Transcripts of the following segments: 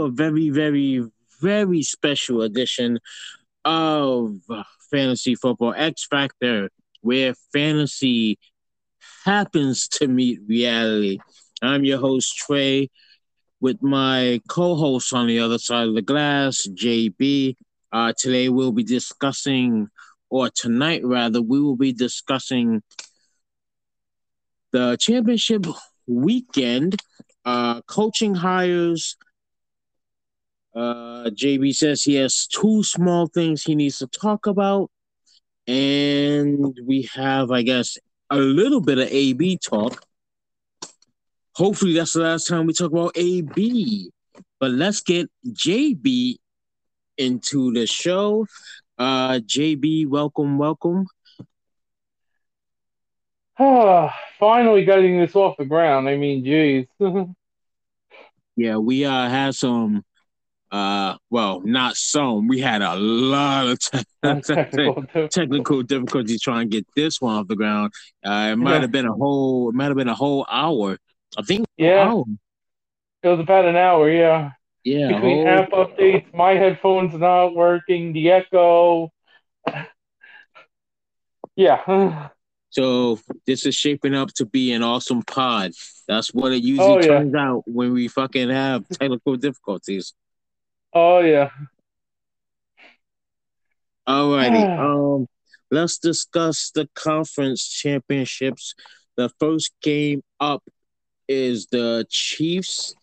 a very, very, very special edition of Fantasy Football X Factor, where fantasy happens to meet reality. I'm your host, Trey, with my co host on the other side of the glass, JB. Uh, today we'll be discussing, or tonight rather, we will be discussing the championship weekend, uh, coaching hires. Uh, JB says he has two small things he needs to talk about. And we have, I guess, a little bit of AB talk. Hopefully, that's the last time we talk about AB. But let's get JB into the show. Uh, JB, welcome, welcome. Oh, finally getting this off the ground. I mean, geez. yeah, we uh had some uh well not some we had a lot of te- technical, technical difficulties trying to get this one off the ground. Uh it might yeah. have been a whole it might have been a whole hour. I think yeah. it was about an hour yeah. Yeah between whole... app updates my headphones not working the echo. Yeah. So this is shaping up to be an awesome pod. That's what it usually oh, yeah. turns out when we fucking have technical difficulties. Oh yeah. Alrighty. um, let's discuss the conference championships. The first game up is the Chiefs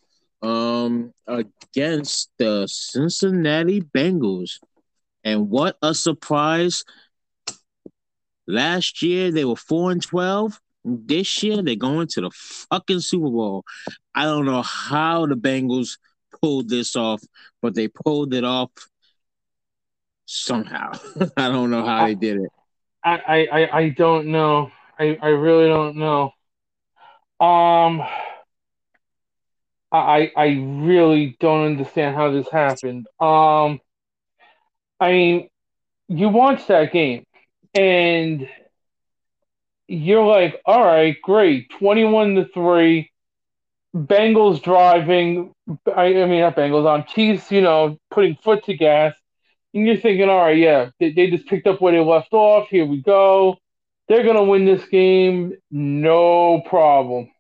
um against the Cincinnati Bengals. And what a surprise Last year they were four and twelve. This year they're going to the fucking Super Bowl. I don't know how the Bengals pulled this off, but they pulled it off somehow. I don't know how they did it. I, I, I don't know. I, I really don't know. Um I I really don't understand how this happened. Um I mean you watch that game and you're like, all right, great, twenty-one to three. Bengals driving. I, I mean, not Bengals on Chiefs. You know, putting foot to gas, and you're thinking, all right, yeah, they, they just picked up where they left off. Here we go. They're gonna win this game, no problem.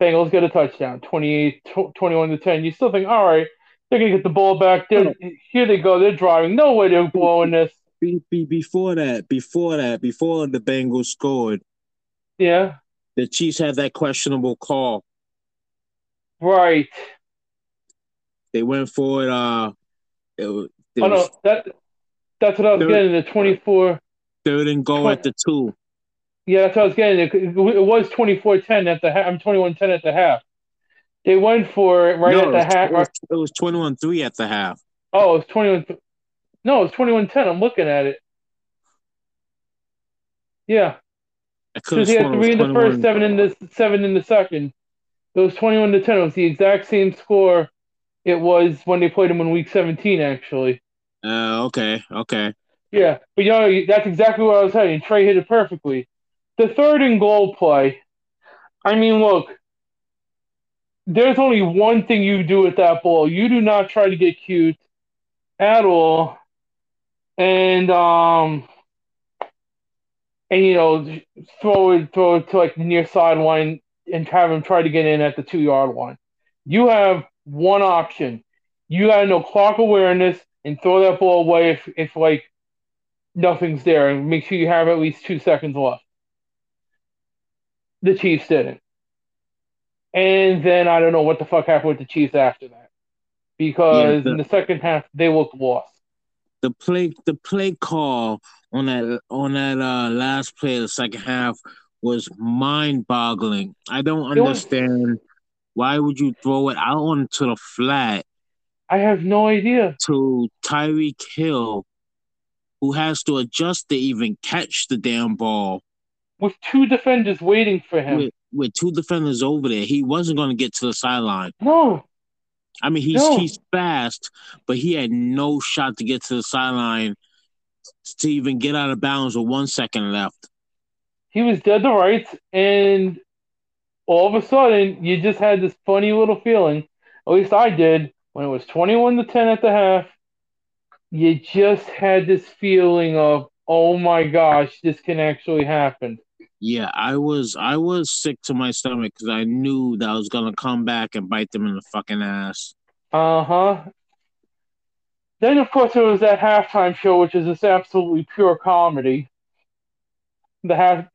Bengals get a touchdown, 28, 21 to 10. You still think, all right, they're going to get the ball back. They're, here they go. They're driving. No way they're blowing this be, be, before that, before that, before the Bengals scored, yeah, the Chiefs had that questionable call. Right. They went for it. Uh, it, it oh no, that that's what I was third, getting. The twenty-four. Third and goal 20, at the two. Yeah, that's what I was getting. It, it was 24-10 at the half. I'm 21-10 at the half. They went for it right no, at the half. It was 21-3 at the half. Oh, it was 21 no, it's twenty one ten. I'm looking at it. Yeah. Because he had three in the first, seven in the seven in the second. It was twenty one to ten. It was the exact same score it was when they played him in week seventeen, actually. Uh, okay, okay. Yeah, but you know that's exactly what I was saying. Trey hit it perfectly. The third and goal play. I mean, look. There's only one thing you do with that ball. You do not try to get cute at all and um and you know throw it throw it to like the near sideline and have him try to get in at the two yard line. You have one option. You gotta know clock awareness and throw that ball away if if like nothing's there and make sure you have at least two seconds left. The Chiefs didn't. And then I don't know what the fuck happened with the Chiefs after that. Because yeah, the, in the second half they looked lost the play the play call on that on that uh, last play of the second half was mind boggling. I don't understand why would you throw it out onto the flat. I have no idea. To Tyreek Hill, who has to adjust to even catch the damn ball. With two defenders waiting for him. With, with two defenders over there, he wasn't going to get to the sideline. No, I mean, he's no. he's fast, but he had no shot to get to the sideline to even get out of bounds with one second left. He was dead to rights, and all of a sudden you just had this funny little feeling. At least I did when it was 21 to 10 at the half. You just had this feeling of, oh my gosh, this can actually happen. Yeah, I was I was sick to my stomach because I knew that I was gonna come back and bite them in the fucking ass. Uh huh. Then of course there was that halftime show, which is just absolutely pure comedy. The half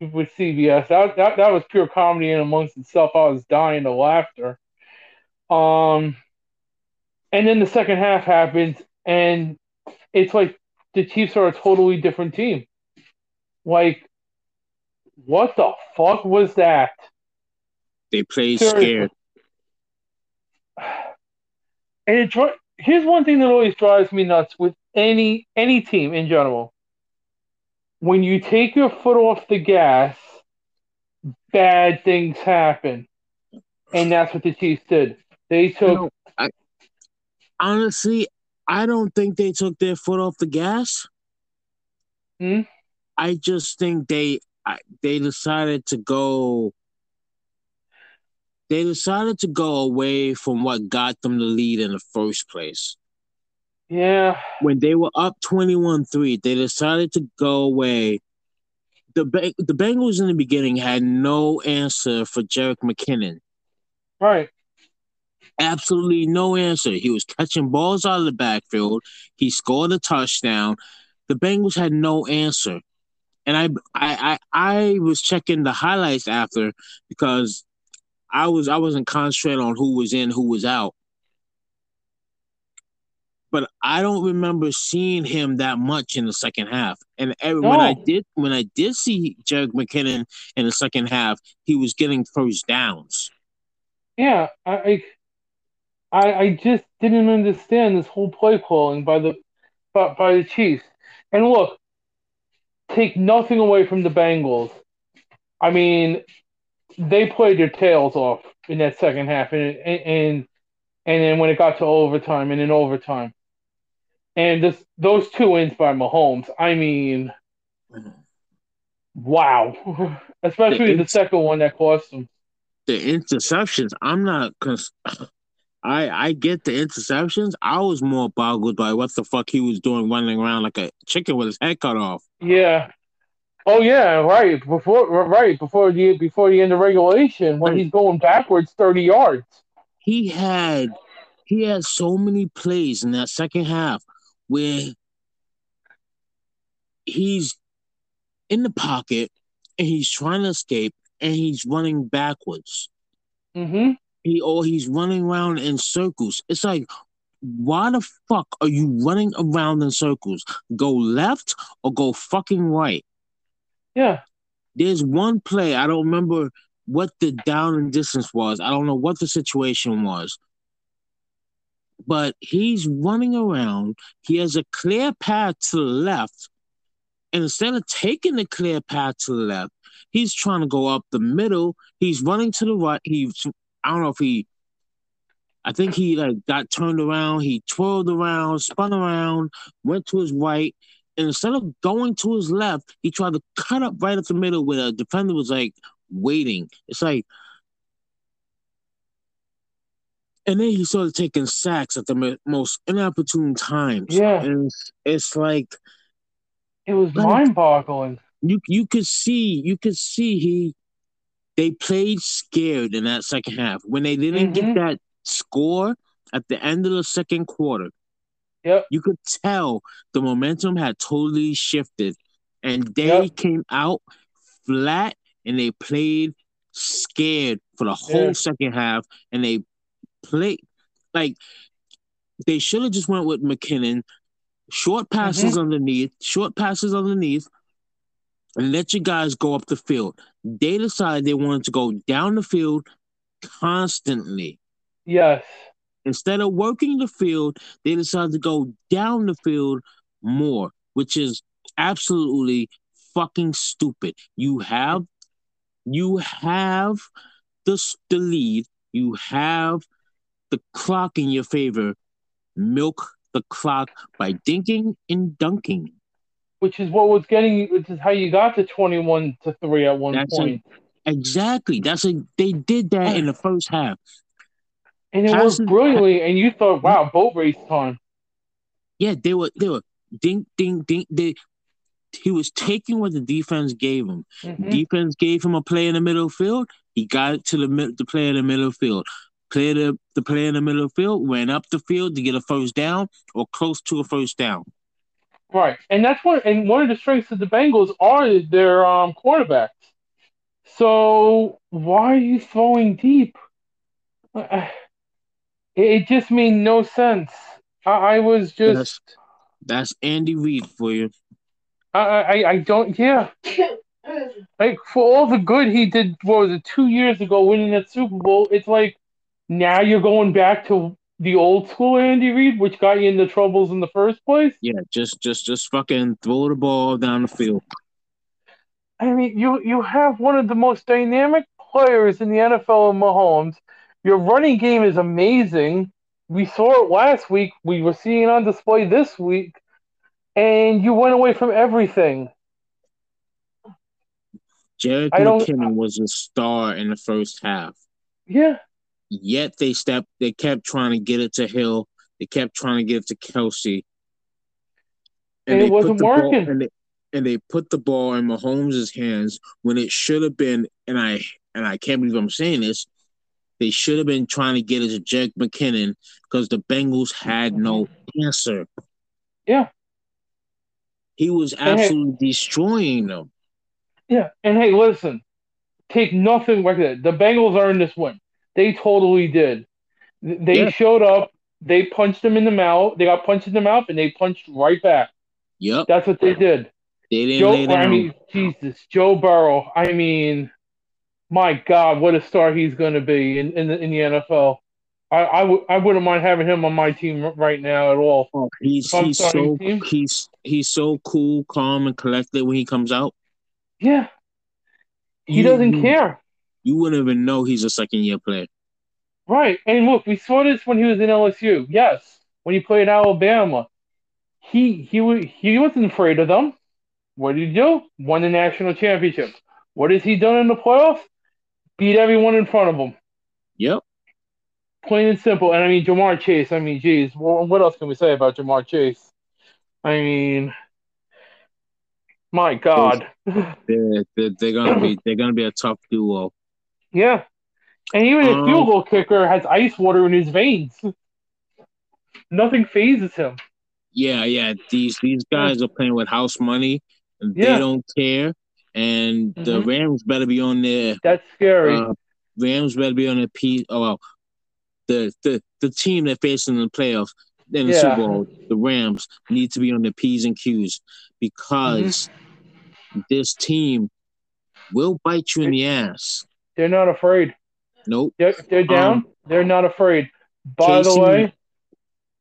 with CBS that that, that was pure comedy in amongst itself. I was dying of laughter. Um, and then the second half happens, and it's like the Chiefs are a totally different team. Like what the fuck was that? They play scared. And it here's one thing that always drives me nuts with any any team in general. When you take your foot off the gas, bad things happen. And that's what the Chiefs did. They took you know, I, honestly, I don't think they took their foot off the gas. Hmm? I just think they I, they decided to go they decided to go away from what got them the lead in the first place. Yeah. When they were up 21-3, they decided to go away. The the Bengals in the beginning had no answer for Jerick McKinnon. Right. Absolutely no answer. He was catching balls out of the backfield. He scored a touchdown. The Bengals had no answer and I, I I I was checking the highlights after because I was I wasn't concentrating on who was in, who was out. But I don't remember seeing him that much in the second half. And no. when I did when I did see Jerick McKinnon in the second half, he was getting first downs. Yeah, I I I just didn't understand this whole play calling by the by, by the Chiefs. And look, take nothing away from the Bengals. I mean, they played their tails off in that second half, and and and then when it got to overtime, and in overtime, and this those two wins by Mahomes. I mean, mm-hmm. wow, especially the, the second one that cost them. The interceptions. I'm not. Cons- I I get the interceptions. I was more boggled by what the fuck he was doing, running around like a chicken with his head cut off. Yeah. Oh yeah, right. Before right before the before the end of regulation, when he's going backwards thirty yards. He had he had so many plays in that second half where he's in the pocket and he's trying to escape and he's running backwards. Mm-hmm. He or he's running around in circles. It's like, why the fuck are you running around in circles? Go left or go fucking right. Yeah. There's one play, I don't remember what the down and distance was. I don't know what the situation was. But he's running around. He has a clear path to the left. And instead of taking the clear path to the left, he's trying to go up the middle. He's running to the right. He's I don't know if he I think he like got turned around, he twirled around, spun around, went to his right, and instead of going to his left, he tried to cut up right up the middle where the defender was like waiting. It's like and then he started taking sacks at the most inopportune times. Yeah, and it's, it's like it was like, mind-boggling. You you could see you could see he they played scared in that second half when they didn't mm-hmm. get that score at the end of the second quarter. Yep. You could tell the momentum had totally shifted, and they yep. came out flat and they played scared for the whole yeah. second half, and they played like they should have just went with McKinnon, short passes mm-hmm. underneath, short passes underneath, and let your guys go up the field. They decided they wanted to go down the field constantly. Yes. Instead of working the field, they decided to go down the field more, which is absolutely fucking stupid. You have you have the, the lead, you have the clock in your favor. Milk the clock by dinking and dunking which is what was getting, which is how you got to 21 to 3 at one That's point. Exactly. That's a they did that in the first half. And it worked brilliantly, and you thought, wow, boat race time. Yeah, they were they were ding ding ding they he was taking what the defense gave him. Mm-hmm. Defense gave him a play in the middle field. He got it to the the play in the middle field. Play the, the play in the middle of the field, ran up the field to get a first down or close to a first down. Right, and that's what and one of the strengths of the Bengals are their um, quarterbacks. So why are you throwing deep? It just made no sense. I, I was just. That's, that's Andy Reid for you. I, I I don't yeah. like for all the good he did, what was it, two years ago, winning that Super Bowl? It's like now you're going back to the old school Andy Reid, which got you into troubles in the first place. Yeah, just just just fucking throw the ball down the field. I mean, you you have one of the most dynamic players in the NFL, in Mahomes. Your running game is amazing. We saw it last week. We were seeing it on display this week, and you went away from everything. Jared McKinnon was a star in the first half. Yeah, Yet they stepped. They kept trying to get it to Hill. They kept trying to get it to Kelce. And, and it wasn't working. Ball, and, they, and they put the ball in Mahomes' hands when it should have been. And I and I can't believe I'm saying this. They should have been trying to get it to Jack McKinnon because the Bengals had no answer. Yeah. He was absolutely hey, destroying them. Yeah. And hey, listen, take nothing like that. The Bengals are in this win. They totally did. They yeah. showed up. They punched him in the mouth. They got punched in the mouth, and they punched right back. Yep, that's what they did. They didn't Joe, lay. I mean, Jesus, Joe Burrow. I mean, my God, what a star he's going to be in in the, in the NFL. I I, w- I wouldn't mind having him on my team right now at all. Oh, he's he's so team. he's he's so cool, calm, and collected when he comes out. Yeah, he doesn't care you wouldn't even know he's a second year player. Right. And look, we saw this when he was in LSU. Yes. When he played Alabama. He he he wasn't afraid of them. What did he do? Won the national championship. What has he done in the playoffs? Beat everyone in front of him. Yep. Plain and simple. And I mean Ja'Marr Chase, I mean, geez, what else can we say about Ja'Marr Chase? I mean my God. They're, they're, they're gonna be they're gonna be a tough duo. Yeah. And even um, a field goal kicker has ice water in his veins. Nothing phases him. Yeah, yeah. These these guys are playing with house money and yeah. they don't care. And mm-hmm. the Rams better be on their That's scary. Uh, Rams better be on their P oh well. The the the team they're facing in the playoffs in the yeah. Super Bowl, the Rams need to be on their P's and Q's because mm-hmm. this team will bite you in the ass. They're not afraid. Nope. They're, they're down. Um, they're not afraid. By Casey, the way,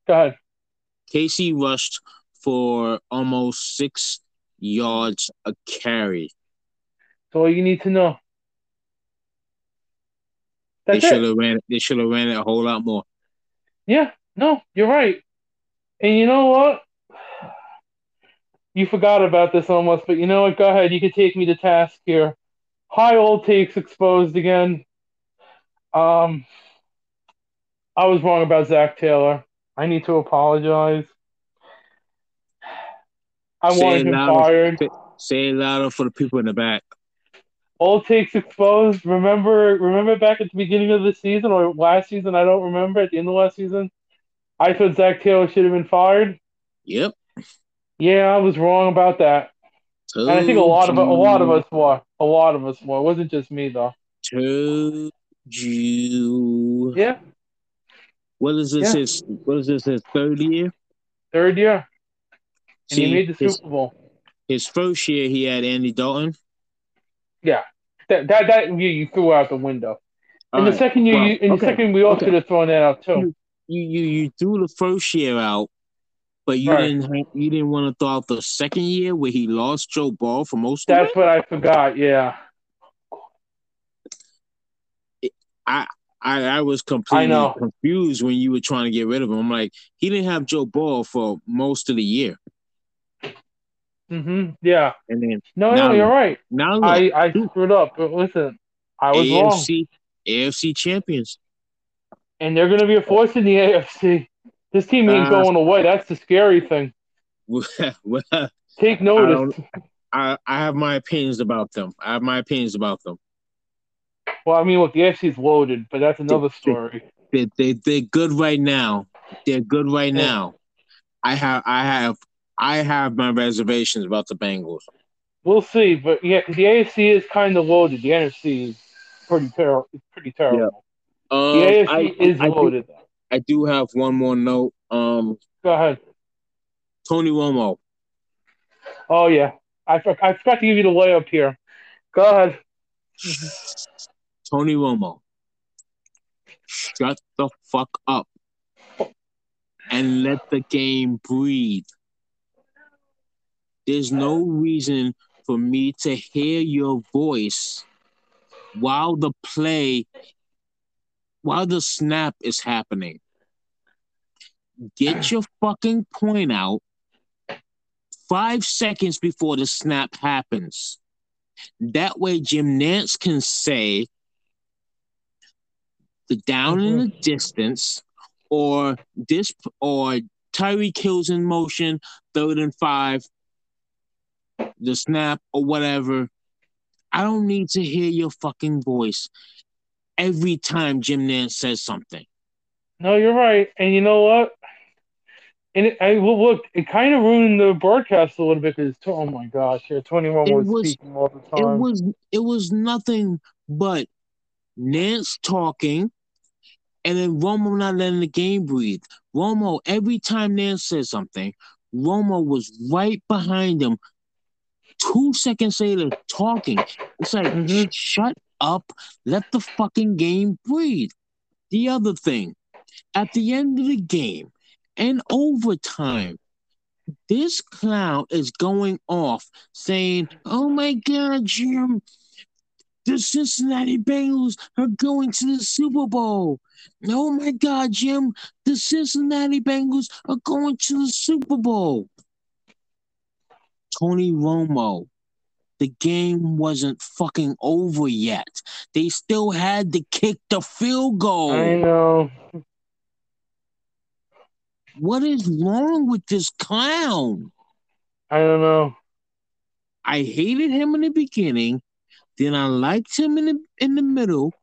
go ahead. Casey rushed for almost six yards a carry. That's all you need to know. That's they should have ran. They should have ran it a whole lot more. Yeah. No, you're right. And you know what? You forgot about this almost, but you know what? Go ahead. You can take me to task here. High old takes exposed again. Um, I was wrong about Zac Taylor. I need to apologize. I say wanted him fired. Say it louder for the people in the back. Old takes exposed. Remember, remember back at the beginning of the season or last season? I don't remember. At the end of last season, I thought Zac Taylor should have been fired. Yep. Yeah, I was wrong about that. And I think a lot of a lot of us were. A lot of us were. It wasn't just me though. Told you. Yeah. What is this? Yeah. His what is this? His third year. Third year. And See, he made the his, Super Bowl. His first year, he had Andy Dalton. Yeah, that that that year you threw out the window. In the right. second year, well, you, in okay. the second, we all okay. could have thrown that out too. You, you you threw the first year out but you right. didn't you didn't want to throw out the second year where he lost Joe Ball for most of That's what I forgot, yeah. I I, I was completely confused when you were trying to get rid of him. I'm like, he didn't have Joe Ball for most of the year. Mm-hmm. Yeah. And then no, now, no, you're right. Now look, I I screwed up. But listen, I was wrong. AFC AFC champions. And they're going to be a force in the AFC. This team ain't Uh, going away. That's the scary thing. well, Take I, notice. don't- I I have my opinions about them. I have my opinions about them. Well, I mean, look, the AFC is loaded, but that's another story. They they they're good right now. They're good right Yeah. now. I have I have I have my reservations about the Bengals. We'll see, but yeah, the AFC is kind of loaded. The NFC is pretty terrible. It's pretty terrible. Um, The AFC I, is I, loaded. I do have one more note. Um, Go ahead. Tony Romo. Oh yeah, I, for- I forgot to give you the layup here. Go ahead. Tony Romo. Shut the fuck up and let the game breathe. There's no reason for me to hear your voice while the play, while the snap is happening. Get your fucking point out five seconds before the snap happens. That way, Jim Nantz can say the down in the mm-hmm. distance, or this, or Tyreek Hill's in motion, third and five, the snap or whatever. I don't need to hear your fucking voice every time Jim Nantz says something. No, you're right. And you know what? And it, I well, look, it kind of ruined the broadcast a little bit because oh my gosh, yeah, 21 It was, was- speaking all the It was it was nothing but Nantz talking and then Romo not letting the game breathe. Romo, every time Nantz said something, Romo was right behind him. Two seconds later, talking. It's like, Mhm. shut up, let the fucking game breathe. The other thing, at the end of the game and overtime, this clown is going off saying, Oh my God, Jim, the Cincinnati Bengals are going to the Super Bowl. Oh my God, Jim, the Cincinnati Bengals are going to the Super Bowl. Tony Romo, the game wasn't fucking over yet. They still had to kick the field goal. I know. What is wrong with this clown? I don't know. I hated him in the beginning, then I liked him in the in the middle.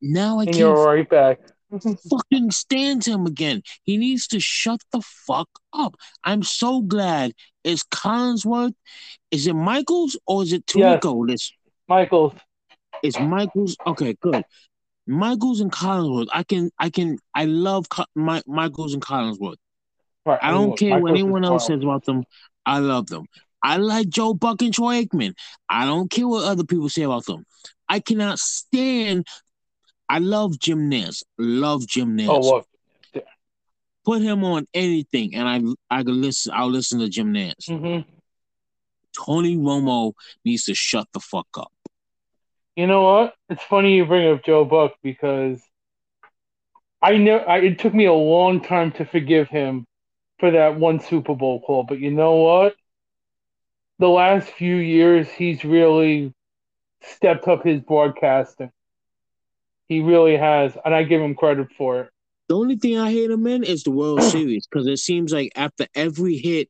Now I And can't you're right back. Fucking stand him again. He needs to shut the fuck up. I'm so glad. Is Collinsworth? Is it Michaels or is it Yes. Tirico? This Michaels. is Michaels. Okay, good. Michaels and Collinsworth. I can. I can. I love Co- Mi- Michaels and Collinsworth. Right, I don't care what Michaels is anyone else says about them. I love them. I like Joe Buck and Troy Aikman. I don't care what other people say about them. I cannot stand. I love Jim Nantz. Love Jim Nantz. Oh, what? Put him on anything, and I I can listen. I'll listen to Jim Nantz. hmm Tony Romo needs to shut the fuck up. You know what? It's funny you bring up Joe Buck because I know I, it took me a long time to forgive him for that one Super Bowl call, but you know what? The last few years, he's really stepped up his broadcasting. He really has, and I give him credit for it. The only thing I hate him in is the World Series because it seems like after every hit,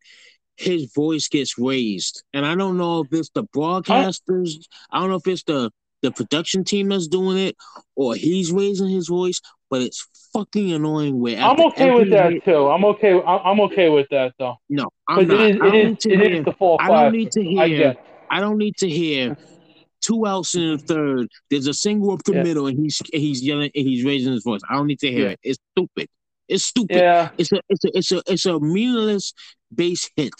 his voice gets raised, and I don't know if it's the broadcasters. I don't know if it's the the production team that's doing it or he's raising his voice, but it's fucking annoying. Where I'm okay with that hit- too. I'm okay. I- I'm okay with that though, No, I'm not. It is, I don't is need to it hear. I don't need to hear. get. I don't need to hear two outs in the third. There's a single up the Yeah. middle, and he's he's yelling and he's raising his voice. I don't need to hear Yeah. it. It's stupid. It's stupid. Yeah, It's a it's a it's a it's a meaningless base hit.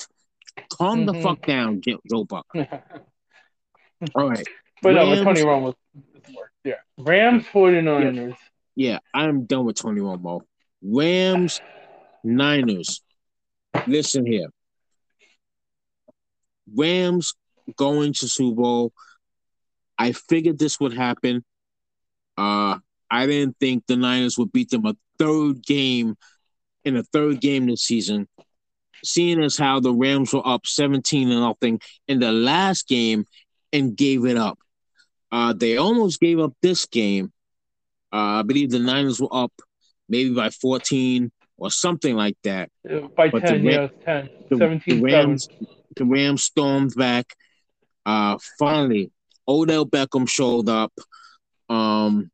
Calm the Mhm. fuck down, Joe, Joe Buck. All right. but no, but Rams- Tony was yeah. Rams 49ers. Yeah, I'm done with Tony Romo. Rams, Niners. Listen here. Rams going to Super Bowl. I figured this would happen. Uh, I didn't think the Niners would beat them a third game in a third game this season. Seeing as how the Rams were up 17 and nothing in the last game and gave it up. Uh, they almost gave up this game. Uh, I believe the Niners were up maybe by 14 or something like that. By but 10, the, yeah, 10. The, 17 the Rams, the Rams stormed back. Uh, finally, Odell Beckham showed up. Um,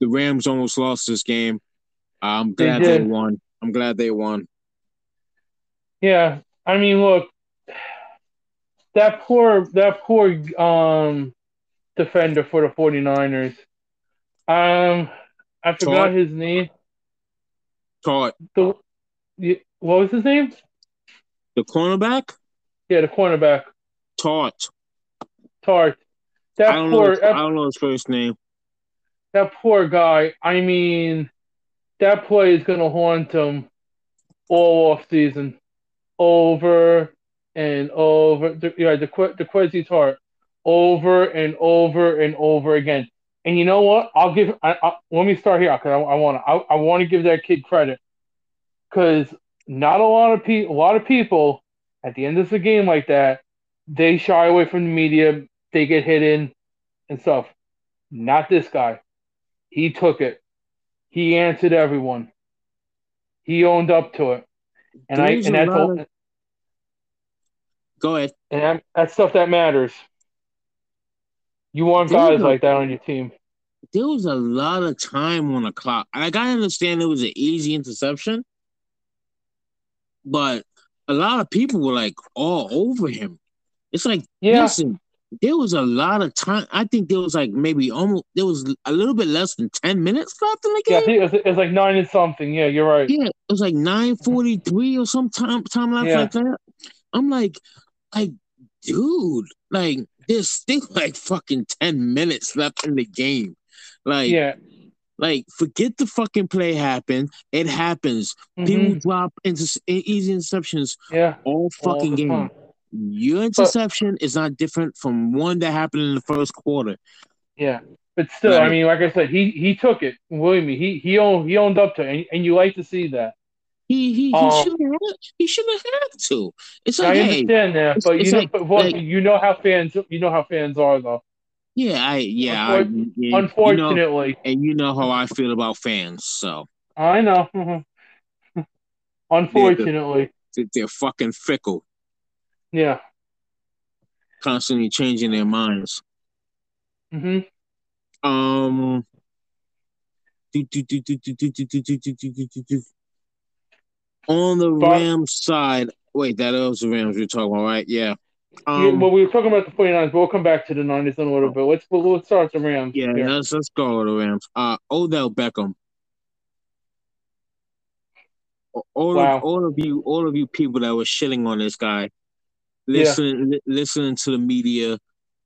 the Rams almost lost this game. I'm glad they, they won. I'm glad they won. Yeah, I mean, look, that poor that poor um defender for the 49ers. Um, I forgot his name. Tartt. The what was his name? The cornerback. Yeah, the cornerback. Tartt. Tart. That I don't poor. Know his, I don't know his first name. That poor guy. I mean, that play is gonna haunt him all off season, over and over. Yeah, the the Kwesi Tartt, over and over and over again. And you know what? I'll give. I, I, let me start here because I, I want to. I, I want to give that kid credit because not a lot of people. A lot of people at the end of the game like that, they shy away from the media. They get hidden and stuff. Not this guy. He took it. He answered everyone. He owned up to it. And There's I and that's all, of... Go ahead. And that, that's stuff that matters. You want guys a, like that on your team. There was a lot of time on the clock. Like I got to understand it was an easy interception, but a lot of people were like all over him. It's like, yeah. listen, there was a lot of time. I think there was like maybe almost there was a little bit less than ten minutes left in the game. Yeah, it was, it was like nine and something. Yeah, you're right. Yeah, it was like nine forty three or some time time left yeah. like that. I'm like, like, dude, like there's still like fucking ten minutes left in the game. Like, yeah, like, forget the fucking play happen. It happens. Mm-hmm. People drop into easy interceptions. Yeah, all fucking all game. Time. Your interception but, is not different from one that happened in the first quarter. Yeah, but still, right. I mean, like I said, he he took it. Believe me, he he owned he owned up to it, and, and you like to see that. He he, he um, should have he should have had to. It's like I understand hey, that, but you know, like, but like, you know how fans you know how fans are though. Yeah, I yeah. Unfor- I, yeah unfortunately, you know, and you know how I feel about fans, so I know. unfortunately, they're, they're fucking fickle. Yeah. Constantly changing their minds. Mm-hmm. Um. On the Rams side, wait, that was the Rams we are talking about, right? Yeah. Um, yeah, well, we were talking about the 49ers, but we'll come back to the Niners in a little bit. Let's let's start the Rams. Yeah, here. let's let's go with the Rams. Uh, Odell Beckham. All wow. of all of you, all of you people that were shitting on this guy, listening yeah. li- listening to the media,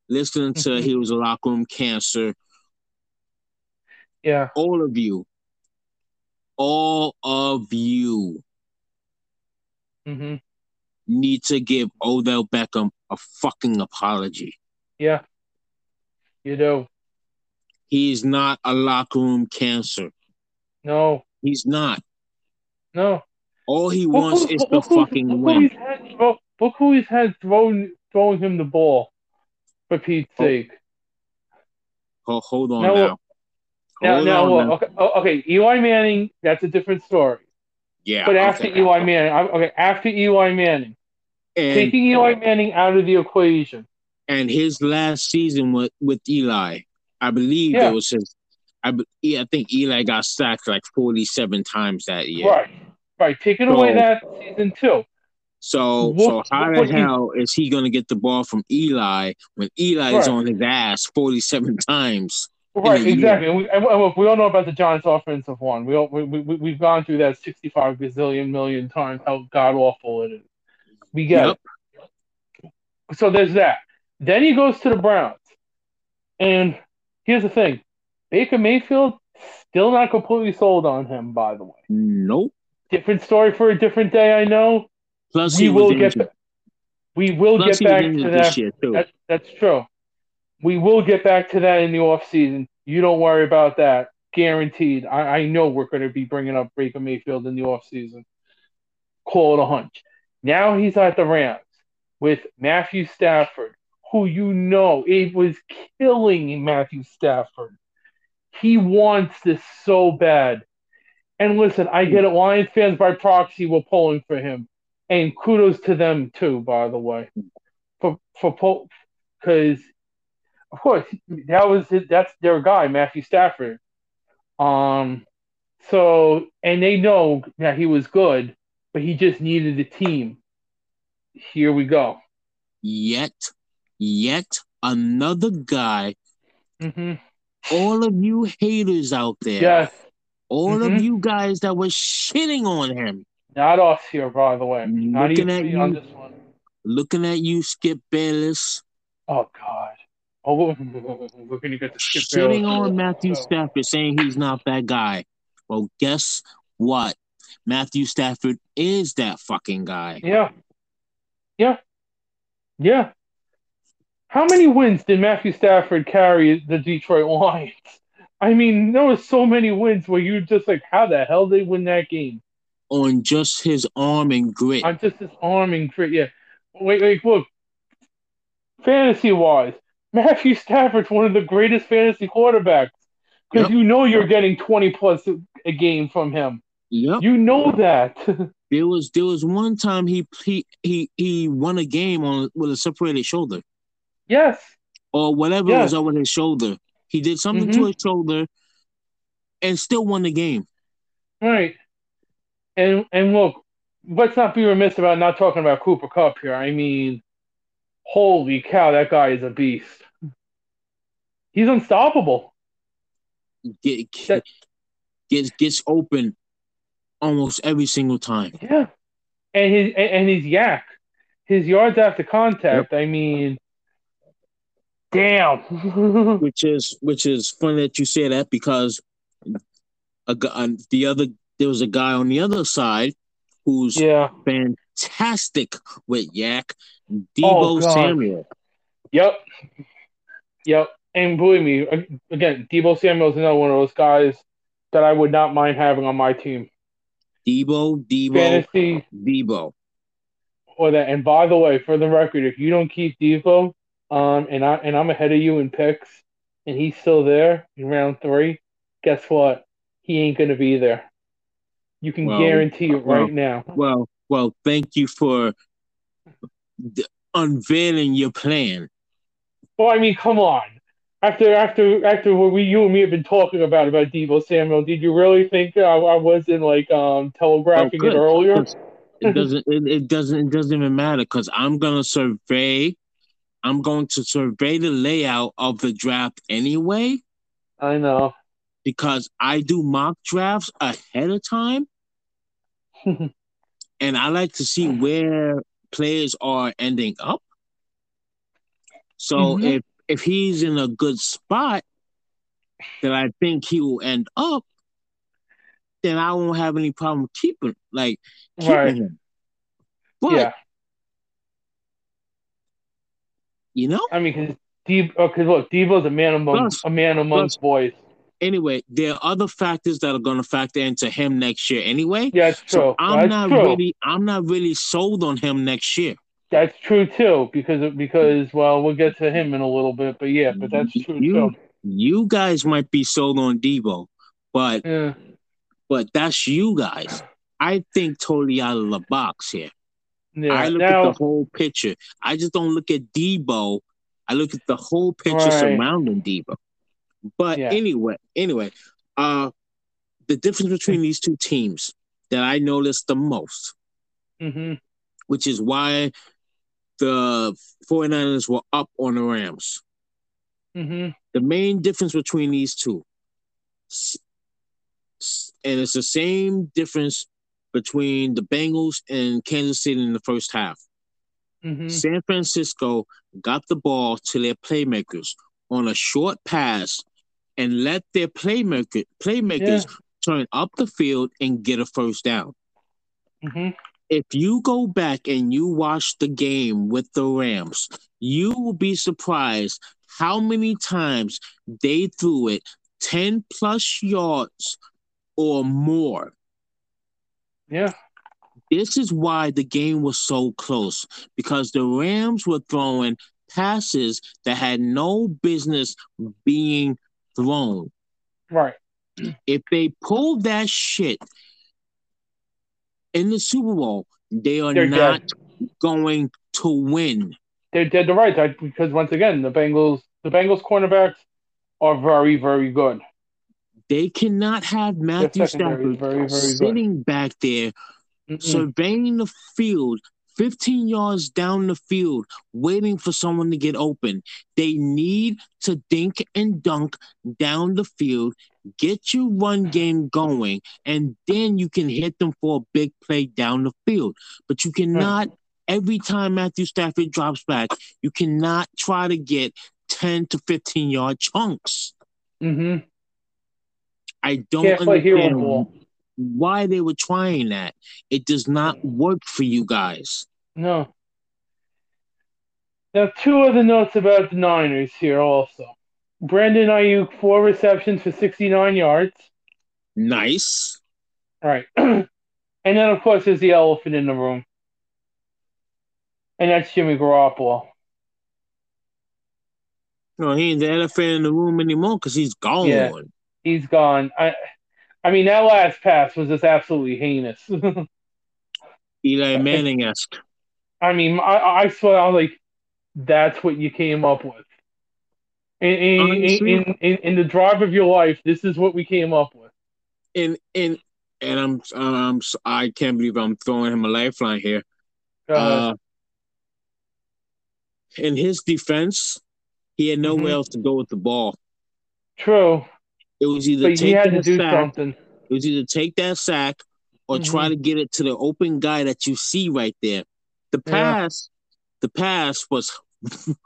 listening to he was a locker room cancer. Yeah. All of you. All of you mm-hmm. need to give Odell Beckham a fucking apology. Yeah. You do. He's not a locker room cancer. No. He's not. No. All he wants is look, fucking win. Look who he's had throwing throwing him the ball, for Pete's oh. sake. Oh, hold on now. Now, now, now, okay, oh, okay, Eli Manning, that's a different story. Yeah. But after okay. Eli Manning, okay, after Eli Manning, and, taking Eli Manning out of the equation. And his last season with with Eli, I believe yeah. it was his. I, I think Eli got sacked like forty seven times that year. Right, right. Taking so, away that season too. So, what, so how the hell he, is he going to get the ball from Eli when Eli right. is on his ass 47 times? Right, exactly. And we, and we all know about the Giants' offensive one. We, all, we, we, we've gone through that 65 gazillion million times, how god awful it is. We get yep. it. So there's that. Then he goes to the Browns. And here's the thing Baker Mayfield, still not completely sold on him, by the way. Nope. Different story for a different day, I know. Plus, we will get we will Plus get back to that. that. That's true. We will get back to that in the off season. You don't worry about that. Guaranteed. I, I know we're going to be bringing up Baker Mayfield in the off season. Call it a hunch. Now he's at the Rams with Matthew Stafford, who you know it was killing Matthew Stafford. He wants this so bad. And listen, I get it. Lions fans by proxy were pulling for him, and kudos to them too. By the way, for for because of course that was that's their guy, Matthew Stafford. Um, so and they know that he was good, but he just needed a team. Here we go. Yet, yet another guy. Mm-hmm. All of you haters out there. Yes. All Mhm. of you guys that were shitting on him. Not us here, by the way. Not Looking even at me on you. this one. Looking at you, Skip Bayless. Oh God. Oh, we're gonna get the skip shitting Bayless. on oh, Matthew So, Stafford, saying he's not that guy. Well, guess what? Matthew Stafford is that fucking guy. Yeah. Yeah. Yeah. How many wins did Matthew Stafford carry the Detroit Lions? I mean, there was so many wins where you just like, how the hell did they win that game? On just his arm and grit. On just his arm and grit. Yeah. Wait, wait, look. Fantasy wise, Matthew Stafford's one of the greatest fantasy quarterbacks because Yep. you know you're getting 20 plus a- game from him. Yep. You know that. There was there was one time he he he, he won a game on with a separated shoulder yes. or whatever Yeah. was over his shoulder. He did something to Mhm. his shoulder and still won the game. Right. And and look, let's not be remiss about not talking about Cooper Kupp here. I mean, holy cow, that guy is a beast. He's unstoppable. Get, That- gets gets open almost every single time. Yeah. And his and, his YAC, his yards after contact. I mean, damn. which is which is funny that you say that because a, uh, the other there was a guy on the other side who's yeah. fantastic with YAC, Oh, Deebo God. Samuel. Yep. Yep. And believe me, again, Deebo Samuel is another one of those guys that I would not mind having on my team. Deebo, Deebo, Fantasy Deebo. or that. And by the way, for the record, if you don't keep Deebo, um, and I and I'm ahead of you in picks, and he's still there in round three, guess what? He ain't gonna be there. You can Well, guarantee it well, right now. Well, well, thank you for d- unveiling your plan. Well, I mean, come on. After after after what we you and me have been talking about about Deebo Samuel, did you really think I, I wasn't like um telegraphing Oh, it earlier? It doesn't. It, it doesn't. It doesn't even matter because I'm gonna survey. I'm going to survey the layout of the draft anyway I know. because I do mock drafts ahead of time. And I like to see where players are ending up. So Mhm. if if he's in a good spot that I think he will end up, then I won't have any problem keeping like keeping Right. him. But yeah. you know, I mean, because Deebo, because look, Deebo's a man among Plus- a man amongst boys. Anyway, there are other factors that are going to factor into him next year anyway. Yeah, it's true. So I'm That's not true. really, I'm not really sold on him next year. That's true too, because because well, we'll get to him in a little bit, but yeah, but that's true You, too. you guys might be sold on Deebo, but Yeah, but that's you guys. I think totally out of the box here. yeah. I look now, at the whole picture. I just don't look at Deebo. I look at the whole picture Right. surrounding Deebo. But Yeah. anyway, anyway, uh, the difference between these two teams that I noticed the most, hmm which is why the 49ers were up on the Rams. hmm The main difference between these two, and it's the same difference between the Bengals and Kansas City in the first half. hmm San Francisco got the ball to their playmakers on a short pass and let their playmaker playmakers turn up the field and get a first down. hmm If you go back and you watch the game with the Rams, you will be surprised how many times they threw it 10 plus yards or more. Yeah. This is why the game was so close because the Rams were throwing passes that had no business being thrown. Right. If they pull that shit in the Super Bowl, they are They're not dead. going to win. They're dead to rights I- because once again, the Bengals, the Bengals cornerbacks are very, very good. They cannot have Matthew Stafford very, very good. sitting back there Mm-mm. surveying the field 15 yards down the field waiting for someone to get open. They need to dink and dunk down the field get your run game going and then you can hit them for a big play down the field. But you cannot every time matthew stafford drops back you cannot try to get 10 to 15 yard chunks. Hmm i don't Can't understand. Why they were trying that. It does not mm. work for you guys. No. Now, two other notes about the Niners here also. Brandon Aiyuk, four receptions for 69 yards. Nice. All right. and then, of course, there's the elephant in the room. And that's Jimmy Garoppolo. No, he ain't the elephant in the room anymore because he's gone. Yeah. He's gone. I, I mean, that last pass was just absolutely heinous. Eli Manning esque. I mean, I, I swear, I was like, that's what you came up with. In, in, in, in, in the drive of your life, this is what we came up with. And and and I'm um I can't believe I'm throwing him a lifeline here. Uh, in his defense, he had nowhere Mhm. else to go with the ball. True, It was either but he take that do sack. something. It was either take that sack or try Mhm. to get it to the open guy that you see right there. The Yeah. pass, the pass was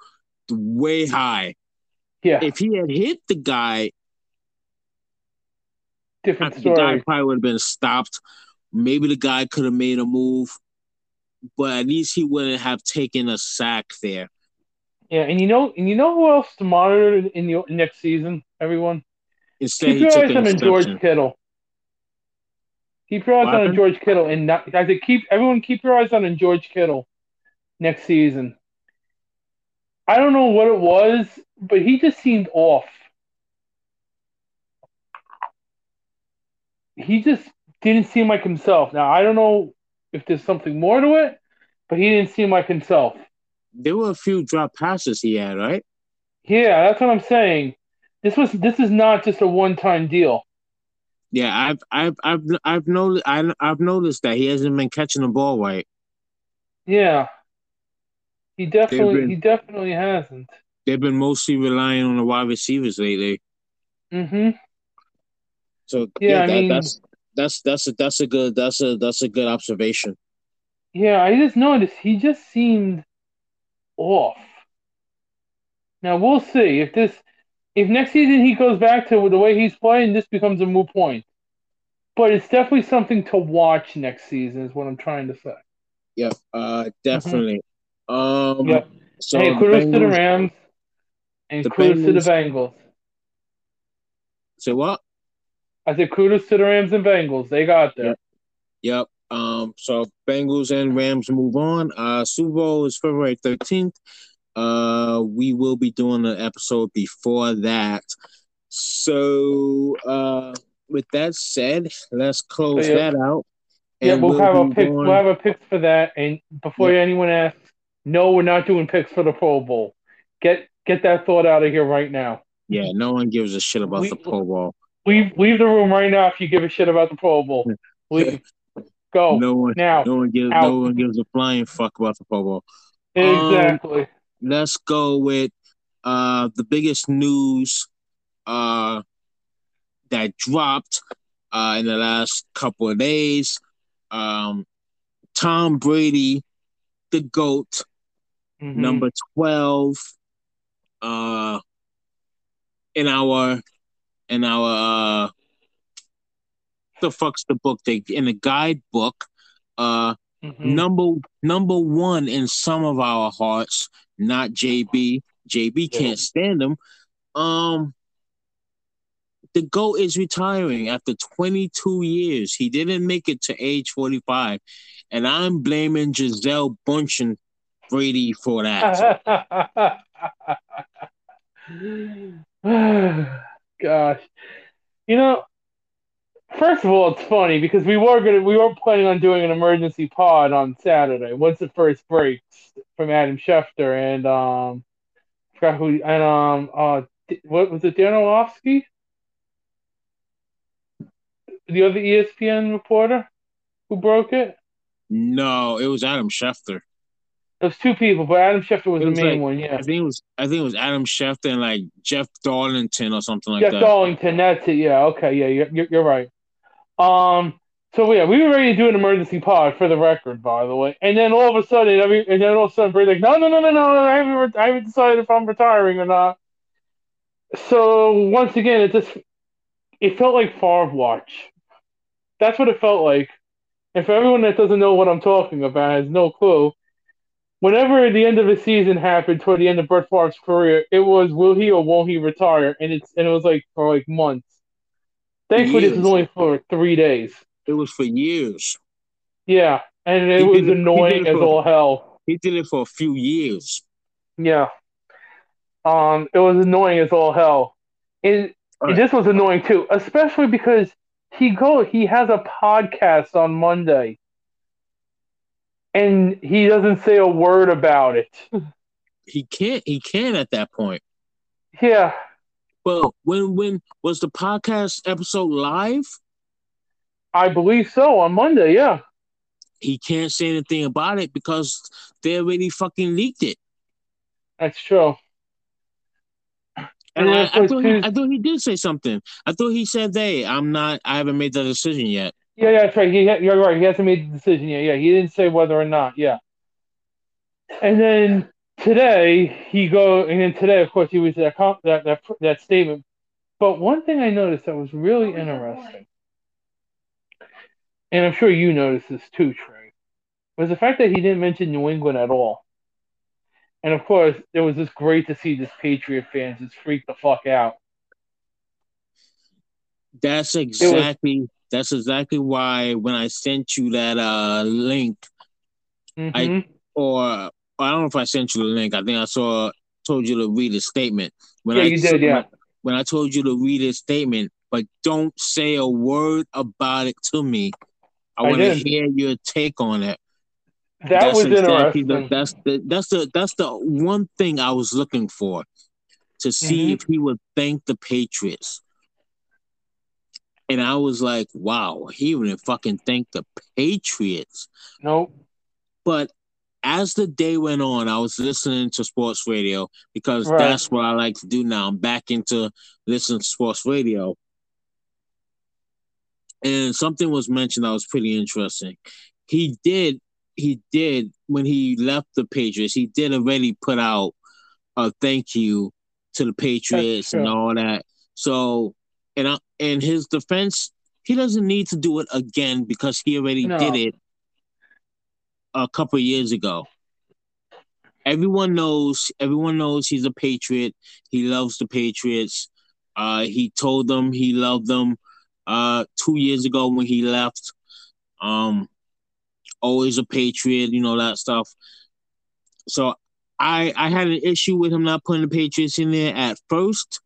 way high. Yeah, If he had hit the guy, different think the guy probably would have been stopped. Maybe the guy could have made a move, but at least he wouldn't have taken a sack there. Yeah, and you know, and you know who else to monitor in the next season? Everyone, Instead, keep your eyes on George. Kittle. Keep your eyes What on happened? George Kittle, and not, I said keep everyone keep your eyes on George Kittle next season. I don't know what it was, but he just seemed off. He just didn't seem like himself. Now I don't know if there's something more to it, but he didn't seem like himself. There were a few drop passes he had, right? Yeah, that's what I'm saying. This was this is not just a one time deal. Yeah, I've I've I've I've noticed I, I've noticed that he hasn't been catching the ball right. Yeah. He definitely been- he definitely hasn't. They've been mostly relying on the wide receivers lately. Mm-hmm. So Yeah, yeah, I that, mean- that's that's that's a that's a good that's a that's a good observation. Yeah, I just noticed he just seemed off. Now we'll see if this if next season he goes back to the way he's playing, this becomes a moot point. But it's definitely something to watch next season, is what I'm trying to say. Yep, uh, definitely. Um, Yep. So hey, kudos to the Rams and the kudos to the Bengals- Bengals. Say what? I said kudos to the Rams and Bengals. They got there. Yep. Yep. Um, so Bengals and Rams move on. Uh, Super Bowl is February 13th. Uh, we will be doing an episode before that. So, uh, with that said, let's close So, yeah. that out. Yeah, And we'll have a pick. going- We'll have a pick for that. And before Yeah. anyone asks, no, we're not doing picks for the Pro Bowl. Get get that thought out of here right now. yeah, no one gives a shit about We- the Pro Bowl. Leave leave the room right now if you give a shit about the Pro Bowl. Leave. Go No one, now. no one gives, out. no one gives a flying fuck about the Pro Bowl. um, exactly. Let's go with uh the biggest news uh that dropped uh in the last couple of days. Um Tom Brady, the GOAT, Mhm. number 12 uh in our in our uh the fuck's the book they in the guidebook uh Mhm. number number one in some of our hearts, not JB. JB can't stand him. Um, the GOAT is retiring after 22 years. He didn't make it to age 45, and I'm blaming Gisele Bündchen Brady for that. Gosh, you know, first of all, it's funny because we were gonna we were planning on doing an emergency pod on Saturday once the first breaks from Adam Schefter and um, I forgot who and um uh what was it Dan Orlovsky, the other ESPN reporter who broke it. No, it was Adam Schefter. It was two people, but Adam Schefter was, was the main like, one. Yeah, I think it was. I think it was Adam Schefter and like Jeff Darlington or something like Jeff that. Jeff Darlington. That's it. Yeah. Okay. Yeah. You're, you're right. Um. So yeah, we were ready to do an emergency pod for the record, by the way. And then all of a sudden, and then all of a sudden, Brady's like, no, no, no, no, no, I haven't, I haven't decided if I'm retiring or not. So once again, it just, it felt like Favre watch. That's what it felt like. And for everyone that doesn't know what I'm talking about, has no clue. Whenever the end of the season happened toward the end of Brett Favre's career, it was will he or won't he retire? And it's and it was like for like months. Thankfully, years. this was only for three days. It was for years. Yeah, and it he was annoying it as for, all hell. He did it for a few years. Yeah. Um, it was annoying as all hell. And right. this was annoying too, especially because he go he has a podcast on Monday and he doesn't say a word about it. He can't he can't at that point. Yeah. Well, when when was the podcast episode live? I believe so on Monday, yeah. He can't say anything about it because they already fucking leaked it. That's true. And I, I, thought he, I thought he did say something. I thought he said, "Hey, I'm not. I haven't made the decision yet." Yeah, yeah, that's right. He, you're right. He hasn't made the decision yet. Yeah, he didn't say whether or not. Yeah. And then today he go, and then today, of course, he was that that that that statement. But one thing I noticed that was really interesting, and I'm sure you noticed this too, Trey, was the fact that he didn't mention New England at all. And of course, it was just great to see this Patriot fans just freak the fuck out. That's exactly was, that's exactly why when I sent you that uh link, mm-hmm. I or I don't know if I sent you the link. I think I saw told you to read a statement. When yeah, I, you did. Yeah. When I told you to read a statement, but don't say a word about it to me. I, I want to hear your take on it. That that's was exactly interesting. The, that's the that's the that's the one thing I was looking for to see mm-hmm. if he would thank the Patriots. And I was like, wow, he even fucking thank the Patriots. Nope. But as the day went on, I was listening to sports radio because right. that's what I like to do now. I'm back into listening to sports radio. And something was mentioned that was pretty interesting. He did he did when he left the Patriots, he did already put out a thank you to the Patriots and all that. So, and I, in his defense, he doesn't need to do it again because he already no. did it a couple years ago. Everyone knows. Everyone knows he's a Patriot. He loves the Patriots. Uh, he told them he loved them uh, two years ago when he left. Um, always a patriot, you know that stuff. So I I had an issue with him not putting the Patriots in there at first,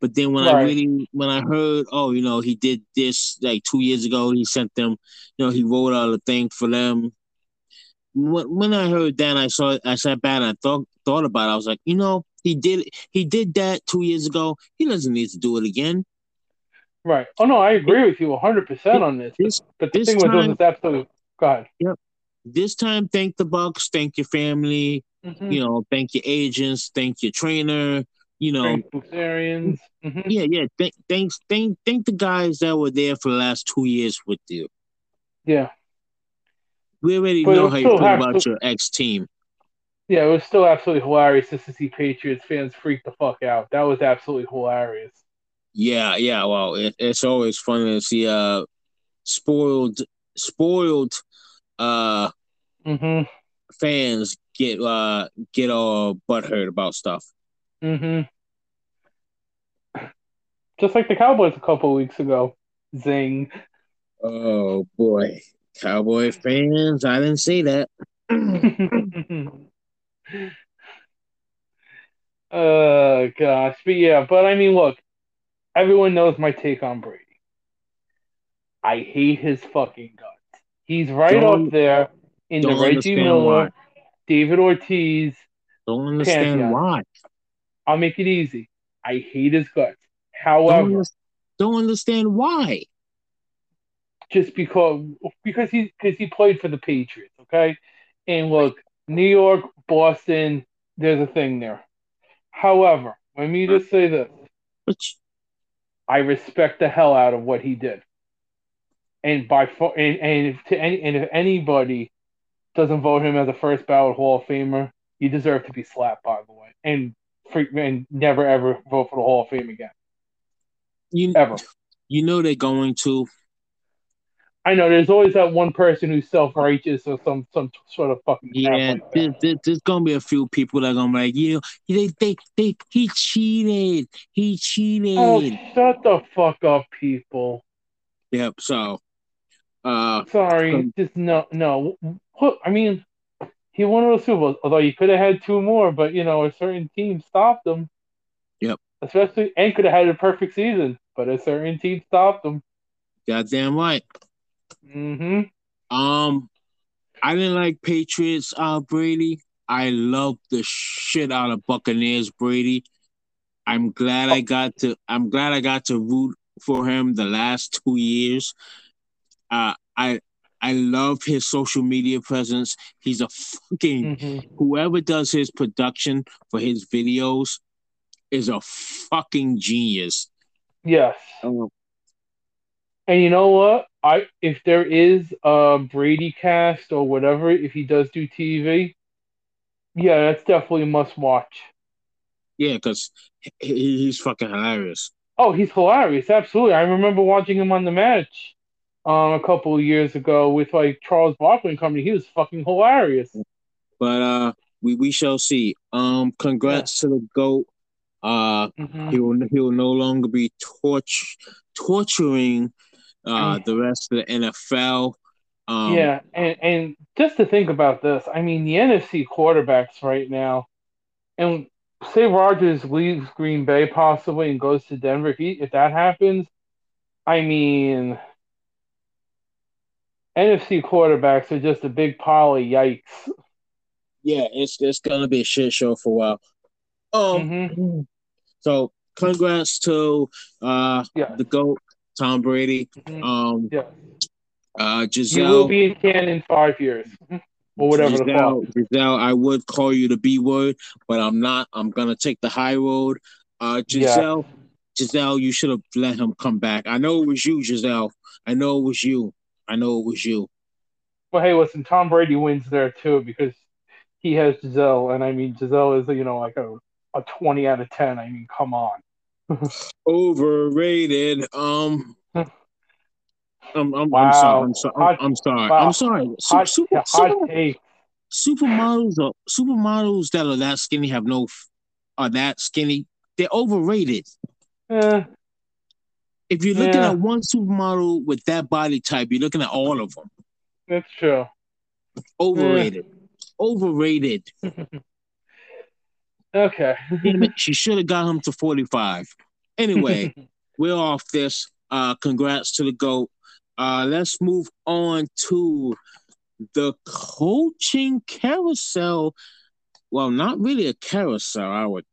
but then when right. I really when I heard, oh, you know, he did this like two years ago, he sent them, you know, he wrote out a thing for them. When, when I heard that, I saw I sat back and I thought thought about it. I was like, you know, he did he did that two years ago. He doesn't need to do it again. Right. Oh no, I agree with you 100 percent on this. this but, the thing time, was, was absolutely Go ahead. Yep. This time, thank the Bucks, thank your family, mm-hmm. you know, thank your agents, thank your trainer, you know, mm-hmm. Yeah, yeah. Th- thanks, thank, thank the guys that were there for the last two years with you. Yeah. We already but know how you feel about your ex team. Yeah, it was still absolutely hilarious just to see Patriots fans freak the fuck out. That was absolutely hilarious. Yeah, yeah. Well, it, it's always fun to see uh spoiled spoiled uh, mm-hmm. fans get uh, get all butthurt about stuff. Mm-hmm. Just like the Cowboys a couple weeks ago. Zing. Oh boy, Cowboy fans! I didn't see that. uh gosh, but yeah, but I mean, look, everyone knows my take on Brady. I hate his fucking guts. He's right Don't- up there in the don't Reggie Miller, why. David Ortiz. Don't understand Pantheon. why. I'll make it easy. I hate his guts. Don't, However, under- don't understand why. Just because because he because he played for the Patriots, okay? And look, New York, Boston, there's a thing there. However, let me just say this. I respect the hell out of what he did. And by far, and, and if to any and if anybody doesn't vote him as a first ballot Hall of Famer, you deserve to be slapped. By the way, and and never ever vote for the Hall of Fame again, you ever. you know they're going to. I know there's always that one person who's self righteous or some some sort of fucking Yeah, like there, that. there- there's gonna be a few people that are gonna be like, you know, they, they, they, he cheated, he cheated. Oh, shut the fuck up, people. Yep. So, uh, Sorry, Um, just no, no. I mean, he won those Super Bowls. Although he could have had two more, but you know, a certain team stopped him. Yep. Especially, and could have had a perfect season, but a certain team stopped him. goddamn right. Mm-hmm. Um, I didn't like Patriots uh Brady. I love the shit out of Buccaneers Brady. I'm glad I got to I'm glad I got to root for him the last two years. Uh I I love his social media presence. He's a fucking Mm-hmm. whoever does his production for his videos is a fucking genius. Yes. Um, And you know what? I if there is a Brady cast or whatever, if he does do TV, yeah, that's definitely a must watch. yeah, because he, he's fucking hilarious. Oh, he's hilarious. Absolutely. I remember watching him on the match um, a couple of years ago with like Charles Barkley and company. He was fucking hilarious. But uh, we we shall see. Um, congrats to the goat. Uh, Mhm. he will he will no longer be torch torturing uh the rest of the NFL. Um, yeah, and and just to think about this, I mean the NFC quarterbacks right now, and say Rodgers leaves Green Bay possibly and goes to Denver. If he, if that happens, I mean NFC quarterbacks are just a big pile of yikes. yeah, it's it's gonna be a shit show for a while. Um, Mhm. so congrats to uh Yeah. the goat Tom Brady. Mhm. Um, Yeah. uh, Gisele. You will be in Canton in five years, or whatever the Gisele. Gisele, I would call you the B word, but I'm not. I'm gonna take the high road. Uh, Gisele, Gisele, you should have let him come back. I know it was you, Gisele. I know it was you. I know it was you. Well, hey, listen, Tom Brady wins there too because he has Gisele, and I mean Gisele is you know like a a twenty out of ten. I mean, come on. Overrated. Um. I'm, I'm, Wow. I'm sorry. I'm, so, I'm, I'm sorry. wow. I'm sorry. Su- Hot, super, hot super, take. supermodels are supermodels that are that skinny have no are that skinny. They're overrated. Eh, If you're looking Yeah. at one supermodel with that body type, you're looking at all of them. that's true. Overrated. Overrated. Okay. She should have got him to 45. Anyway, we're off this. Uh, congrats to the GOAT. Uh, let's move on to the coaching carousel. Well, not really a carousel, I would.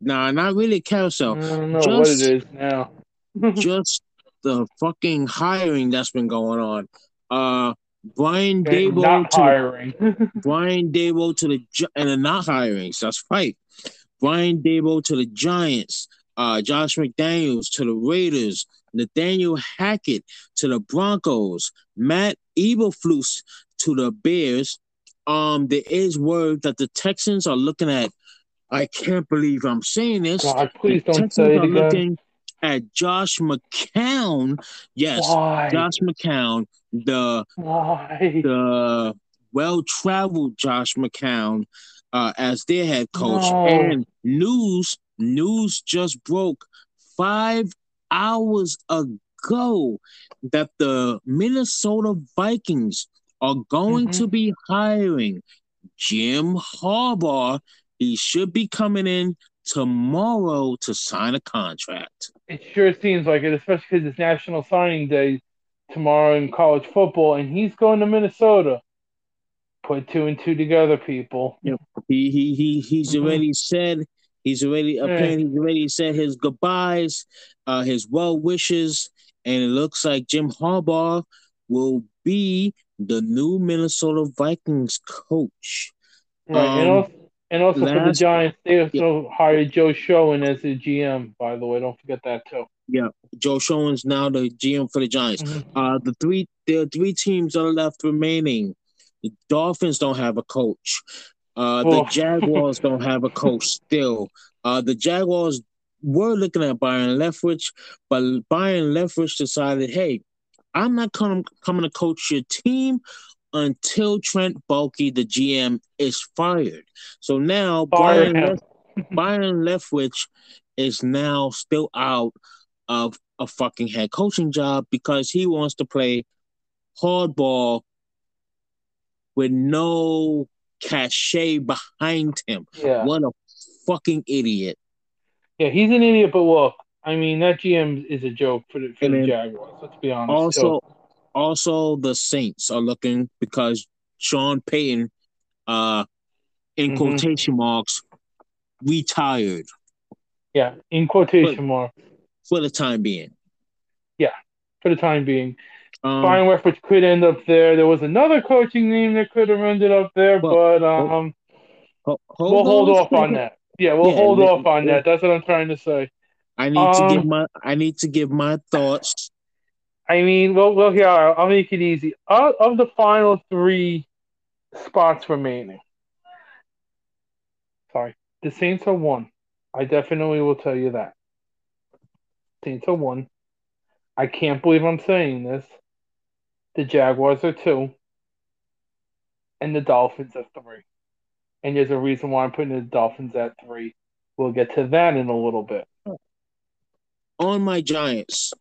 Nah, not really a I carousel. don't know what it is now. Just the fucking hiring that's been going on. Uh, Brian Daboll Not to the hiring. Brian Daboll to the and the not hirings. That's right. Brian Daboll to the Giants. Uh, Josh McDaniels to the Raiders. Nathaniel Hackett to the Broncos. Matt Eberflus to the Bears. Um, there is word that the Texans are looking at. I can't believe I'm saying this. God, please The don't Texans say it are again. looking at Josh McCown. Yes, Why? Josh McCown, the Why? the well-traveled Josh McCown uh, as their head coach. No. And news news just broke five hours ago that the Minnesota Vikings are going Mhm. to be hiring Jim Harbaugh, he should be coming in tomorrow to sign a contract. It sure seems like it, especially because it's National Signing Day tomorrow in college football, and he's going to Minnesota. Put two and two together, people. Yep. He he he he's mm-hmm. already said he's already apparently he's already said his goodbyes, uh, his well wishes, and it looks like Jim Harbaugh will be the new Minnesota Vikings coach. Right, um, and also, and also last, for the Giants, they also yeah. hired Joe Schoen as the GM. By the way, don't forget that too. Yeah, Joe Schoen's now the GM for the Giants. Mm-hmm. Uh, the three there are three teams are left remaining. The Dolphins don't have a coach. Uh, oh. the Jaguars don't have a coach still. Uh, the Jaguars were looking at Byron Leftwich, but Byron Leftwich decided, hey, I'm not coming coming to coach your team until Trent Baalke, the GM, is fired. So now Byron, Lef- Byron Leftwich is now still out of a fucking head coaching job because he wants to play hardball with no cachet behind him. Yeah. What a fucking idiot. Yeah, he's an idiot, but look, I mean, that GM is a joke for the, for the Jaguars. Let's be honest. Also, so, also the Saints are looking because Sean Payton, uh, in mm-hmm. quotation marks, retired. Yeah, in quotation marks. For the time being. Yeah, for the time being. Um, Byron Leftwich could end up there. There was another coaching name that could have ended up there, but, but um, hold, hold we'll hold off on that. Yeah, we'll yeah, hold off on that. That's what I'm trying to say. I need um, to give um, my I need to give my thoughts. I mean, well, well, here I'll make it easy. Of the final three spots remaining, sorry, the Saints are one. I definitely will tell you that. Saints are one. I can't believe I'm saying this. The Jaguars are two, and the Dolphins are three. And there's a reason why I'm putting the Dolphins at three. We'll get to that in a little bit on my Giants,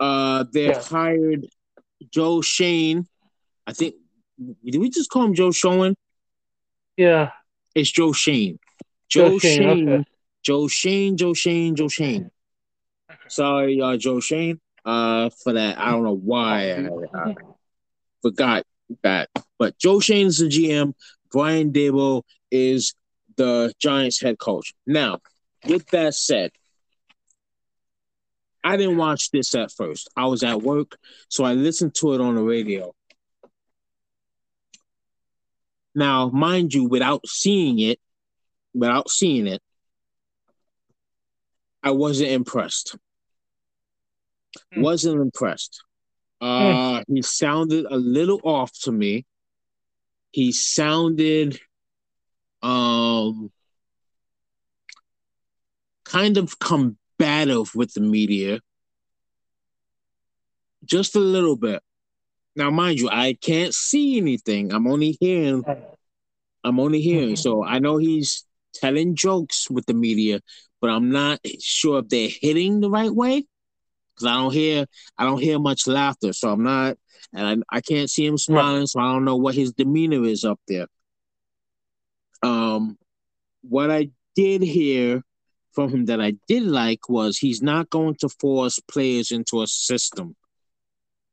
uh, they yeah. hired Joe Shane. I think did we just call him Joe Schoen? Yeah, it's Joe Shane. Joe, Joe Schoen. Okay. Joe Shane. Joe Shane. Joe Schoen. Sorry, uh, Joe Shane. uh, for that. I don't know why I, I forgot that, but Joe Shane is the GM. Brian Daboll is the Giants head coach. Now, with that said, I didn't watch this at first. I was at work, so I listened to it on the radio. Now, mind you, without seeing it, without seeing it, I wasn't impressed. Hmm. Wasn't impressed. Uh, hmm. He sounded a little off to me. He sounded um kind of come combative with the media. Just a little bit. Now, mind you, I can't see anything. I'm only hearing. I'm only hearing. So. I know he's telling jokes with the media, but I'm not sure if they're hitting the right way because I don't hear. I don't hear much laughter. So I'm not, and I, I can't see him smiling. So I don't know what his demeanor is up there. Um, what I did hear from him that I did like was he's not going to force players into a system.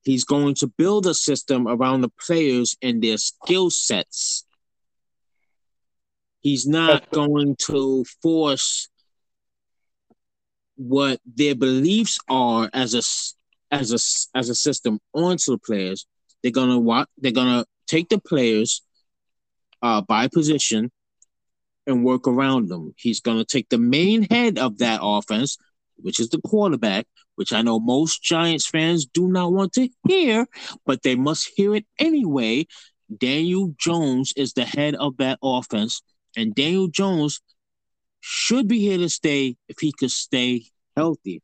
He's going to build a system around the players and their skill sets. He's not going to force what their beliefs are as a as a as a system onto the players. They're gonna what they're gonna take the players uh, by position and work around them. He's going to take the main head of that offense, which is the quarterback, which I know most Giants fans do not want to hear, but they must hear it anyway. Daniel Jones is the head of that offense, and Daniel Jones should be here to stay if he could stay healthy.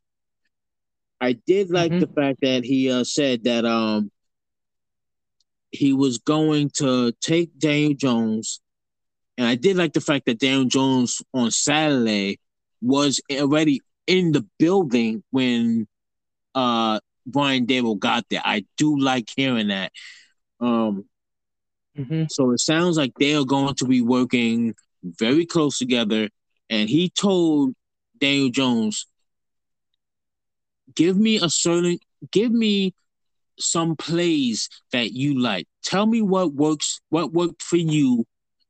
I did like mm-hmm. the fact that he uh, said that um he was going to take Daniel Jones and I did like the fact that Daniel Jones on Saturday was already in the building when uh Brian Daboll got there. I do like hearing that. Um Mm-hmm. So it sounds like they are going to be working very close together. And he told Daniel Jones, give me a certain, give me some plays that you like. Tell me what works, what worked for you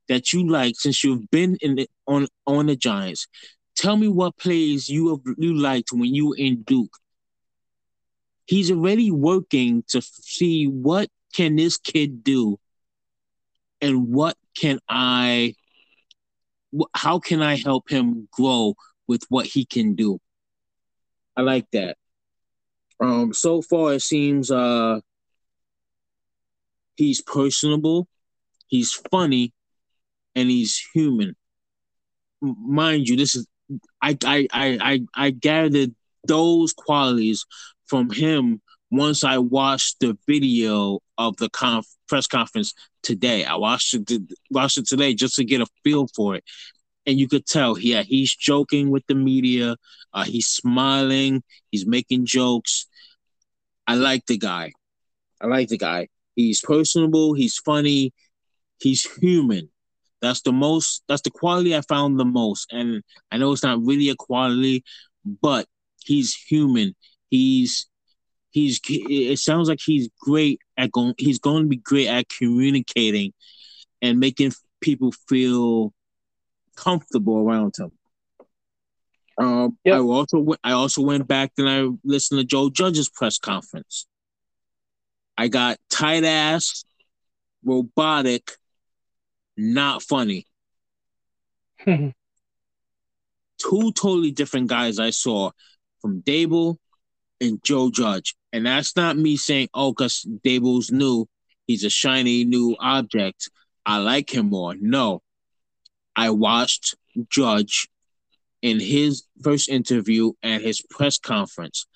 that you like since you've been in the, on on the Giants. Tell me what plays you have you liked when you were in Duke. He's already working to see what can this kid do and what can I how can I help him grow with what he can do? I like that. Um, so far it seems uh he's personable, he's funny, and he's human. Mind you, this is I I I I, I gathered those qualities from him once I watched the video of the conf- press conference today. I watched it watched it today just to get a feel for it, and you could tell, yeah, he's joking with the media. Uh, he's smiling. He's making jokes. I like the guy. I like the guy. He's personable. He's funny. He's human. That's the most. That's the quality I found the most. And I know it's not really a quality, but he's human. He's he's. It sounds like he's great at going. He's going to be great at communicating and making people feel comfortable around him. Um, Yep. I also went, I also went back and I listened to Joe Judge's press conference. I got tight ass, robotic, not funny. Hmm. Two totally different guys I saw from Daboll and Joe Judge. And that's not me saying, oh, because Daboll's new, he's a shiny new object. I like him more. No. I watched Judge in his first interview and his press conference.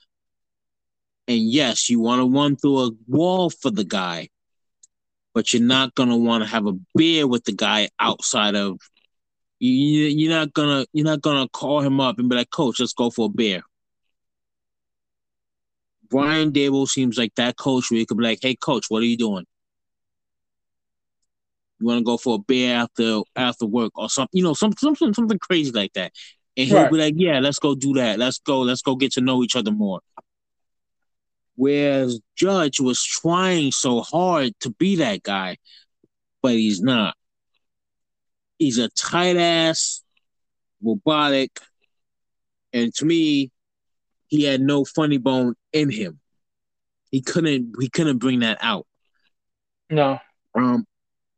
And yes, you want to run through a wall for the guy, but you're not gonna want to have a beer with the guy outside of. You, you're not gonna you're not gonna call him up and be like, Coach, let's go for a beer. Brian Daboll seems like that coach where you could be like, Hey, Coach, what are you doing? You want to go for a beer after after work or something? You know, some, something something crazy like that. And he'll Right. be like, "Yeah, let's go do that. Let's go. Let's go get to know each other more." Whereas Judge was trying so hard to be that guy, but he's not. He's a tight ass, robotic, and to me, he had no funny bone in him. He couldn't. He couldn't bring that out. no. Um,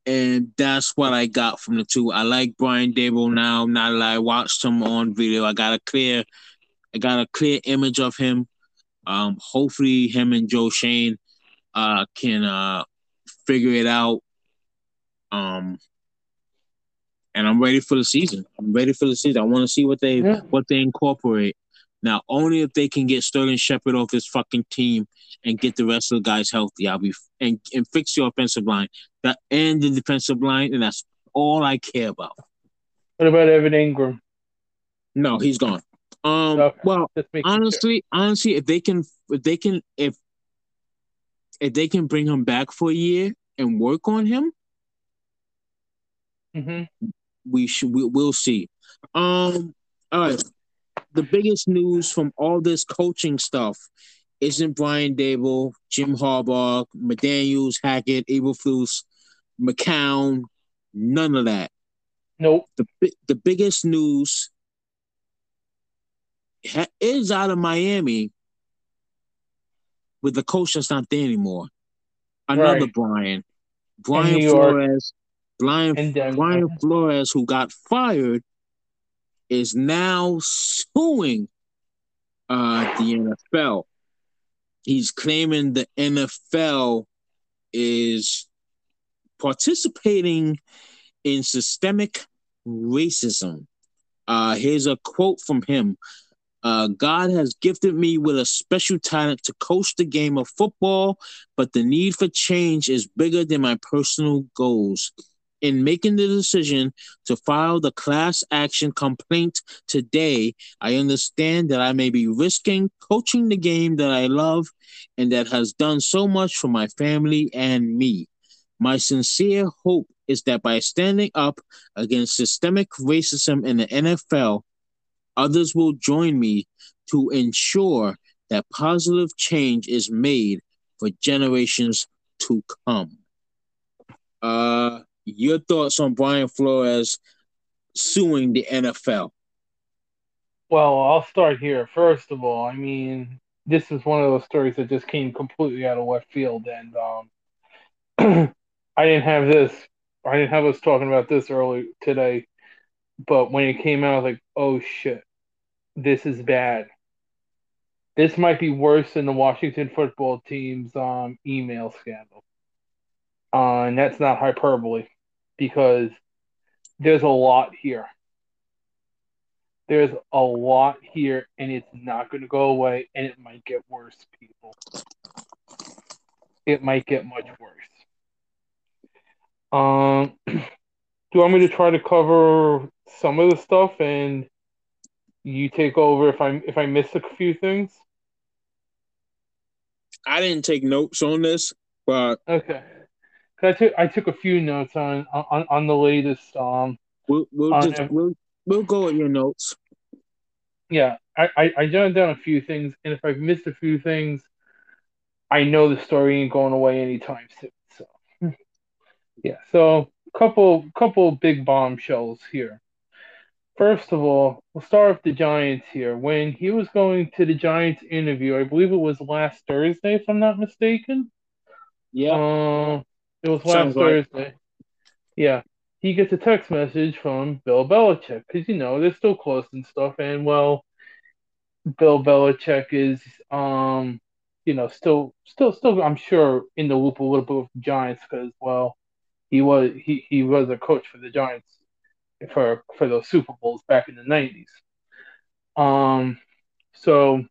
and that's what I got from the two. I like Brian Daboll now. Now that I watched him on video, I got a clear, I got a clear image of him. Um, hopefully, him and Joe Schoen, uh, can uh figure it out. Um, and I'm ready for the season. I'm ready for the season. I want to see what they Yeah. what they incorporate. Now, only if they can get Sterling Shepard off this fucking team and get the rest of the guys healthy, I'll be and and fix your offensive line that and the defensive line, and that's all I care about. What about Evan Engram? No, he's gone. Um, Okay. well, making sure. honestly, honestly, if they can, if they can, if if they can bring him back for a year and work on him, Mhm. we should we, we'll see. Um, all right. The biggest news from all this coaching stuff isn't Brian Daboll, Jim Harbaugh, McDaniels, Hackett, Eberflus, McCown, none of that. Nope. The the biggest news is out of Miami with the coach that's not there anymore. Another Right. Brian, Brian Flores, Brian Denver. Brian Flores, who got fired, is now suing uh, the NFL. He's claiming the NFL is participating in systemic racism. Uh, here's a quote from him. Uh, God has gifted me with a special talent to coach the game of football, but the need for change is bigger than my personal goals. In making the decision to file the class action complaint today, I understand that I may be risking coaching the game that I love and that has done so much for my family and me. My sincere hope is that by standing up against systemic racism in the NFL, others will join me to ensure that positive change is made for generations to come. Uh, your thoughts on Brian Flores suing the NFL? Well, I'll start here. First of all, I mean, this is one of those stories that just came completely out of left field, and um, I didn't have this. I didn't have us talking about this early today, but when it came out, I was like, "Oh shit, this is bad." This might be worse than the Washington football team's um, email scandal. Uh, and that's not hyperbole because there's a lot here. There's a lot here, and it's not going to go away, and it might get worse, people. It might get much worse. Um, do you want me to try to cover some of the stuff, and you take over if I if I miss a few things? I didn't take notes on this, but okay. I took I took a few notes on on, on the latest. Um, we'll we'll just we'll we'll go at your notes. Yeah, I, I I jotted down a few things, and if I've missed a few things, I know the story ain't going away anytime soon. So, yeah. So, couple couple big bombshells here. First of all, we'll start with the Giants here. When he was going to the Giants interview, I believe it was last Thursday, if I'm not mistaken. Yeah. Uh, it was last Sounds Thursday. Yeah. He gets a text message from Bill Belichick because, you know, they're still close and stuff. And, well, Bill Belichick is, um, you know, still, still, still, I'm sure, in the loop a little bit with the Giants because, well, he was he, he was a coach for the Giants for for those Super Bowls back in the '90s. Um, so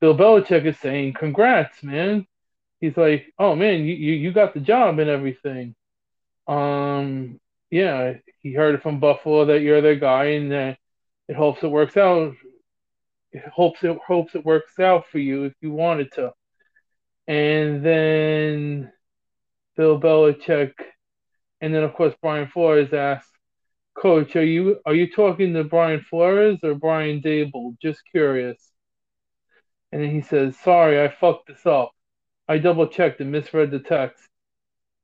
Bill Belichick is saying, "Congrats, man! he's like, "Oh man, you, you you got the job and everything." Um, yeah, he heard it from Buffalo that you're their guy, and that it hopes it works out. It hopes it hopes it works out for you if you wanted to. And then Bill Belichick, and then of course Brian Flores asked, "Coach, are you are you talking to Brian Flores or Brian Daboll? Just curious." And he says, "Sorry, I fucked this up." I double checked and misread the text.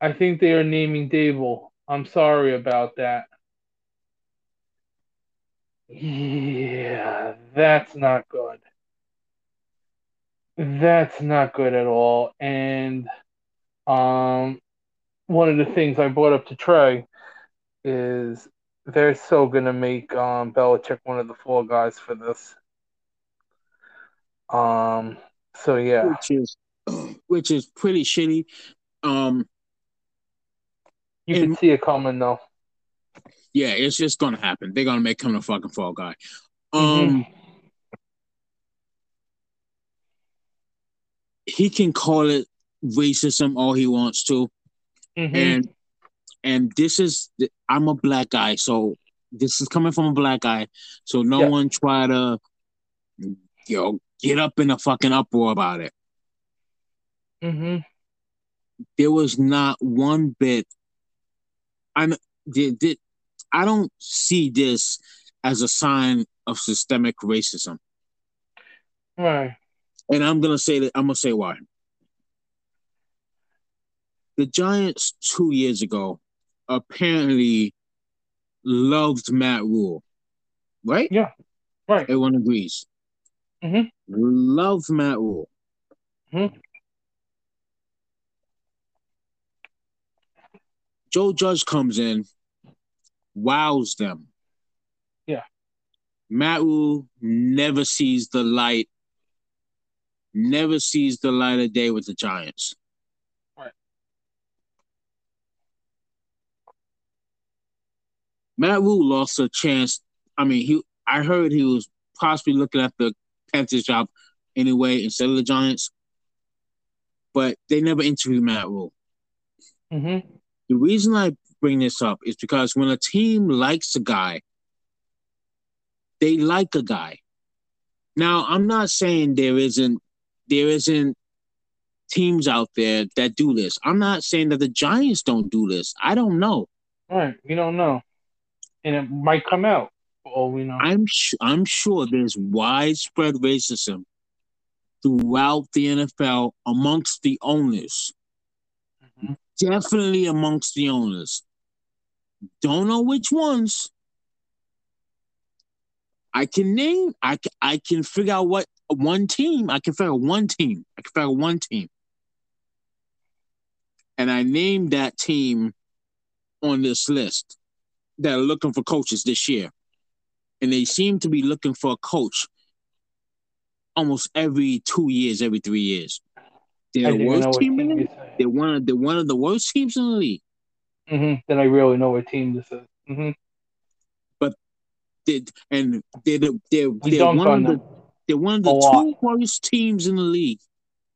I think they are naming Daboll. I'm sorry about that. Yeah, that's not good. That's not good at all. And um, one of the things I brought up to Trey is they're so gonna make um, Belichick one of the four guys for this. Um, so yeah, which is which is pretty shitty. Um, you can see it coming though. Yeah, it's just gonna happen. They're gonna make him the fucking fall guy. Um, mm-hmm. he can call it racism all he wants to, mm-hmm. and and this is I'm a black guy, so this is coming from a black guy. So no yeah. one try to, you know, get up in a fucking uproar about it. Mm-hmm. There was not one bit. I'm did, did I don't see this as a sign of systemic racism. Right. And I'm gonna say that I'm gonna say why. The Giants two years ago apparently loved Matt Rhule, right? Yeah, right. Everyone agrees. Mm-hmm. Love Matt Rhule. Mm-hmm. Joe Judge comes in, wows them. Yeah. Matt Rhule never sees the light, never sees the light of day with the Giants. Matt Rhule lost a chance. I mean, he I heard he was possibly looking at the Panthers job anyway instead of the Giants. But they never interviewed Matt Rhule. Mm-hmm. The reason I bring this up is because when a team likes a guy, they like a guy. Now, I'm not saying there isn't there isn't teams out there that do this. I'm not saying that the Giants don't do this. I don't know. All right, we don't know, and it might come out. Oh, we know. I'm sh- I'm sure there's widespread racism throughout the NFL amongst the owners. Mm-hmm. Definitely amongst the owners. Don't know which ones. I can name. I can, I can figure out what one team. I can figure out one team. I can figure out one team. And I named that team on this list that are looking for coaches this year. And they seem to be looking for a coach almost every two years, every three years. They're the worst team in the They're one of they're one of the worst teams in the league. Mm-hmm. Then I really know what team this is. Mm-hmm. But they and they're they're, they're, they're one of the they're one of the two worst teams in the league.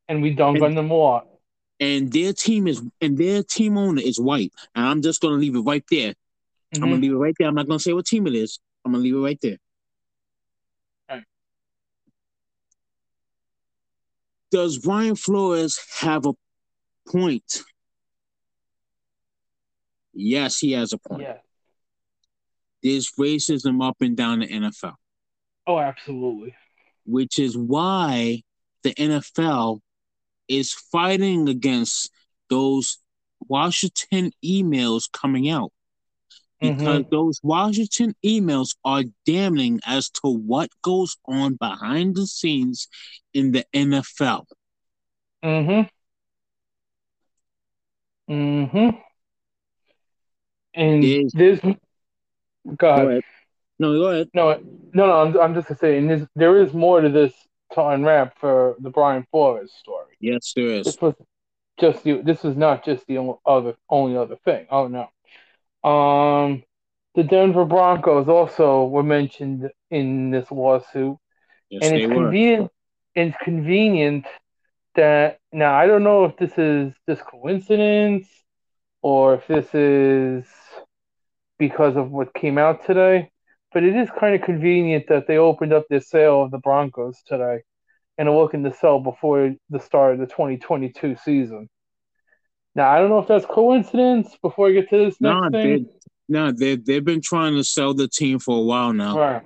And we dunk and, on them a lot. And their team is and their team owner is white. And I'm just gonna leave it right there. Mm-hmm. I'm gonna leave it right there. I'm not gonna say what team it is. I'm gonna leave it right there. Does Brian Flores have a point? Yes, he has a point. Yeah. There's racism up and down the NFL. Oh, absolutely. Which is why the NFL is fighting against those Washington emails coming out. Because mm-hmm. those Washington emails are damning as to what goes on behind the scenes in the NFL. Mm-hmm. Mm-hmm. And there's, there's God. Go ahead. No, go ahead. No, no, no. I'm, I'm just saying there's, there is more to this to unwrap for the Brian Flores story. Yes, there is. This was just the. This is not just the only other only other thing. Oh no. Um, the Denver Broncos also were mentioned in this lawsuit, yes, and it's convenient. It's convenient that now I don't know if this is just coincidence or if this is because of what came out today, but it is kind of convenient that they opened up the sale of the Broncos today and are looking to sell before the start of the 2022 season. Now I don't know if that's coincidence. Before I get to this next no, thing, they, no, they they've been trying to sell the team for a while now. Right,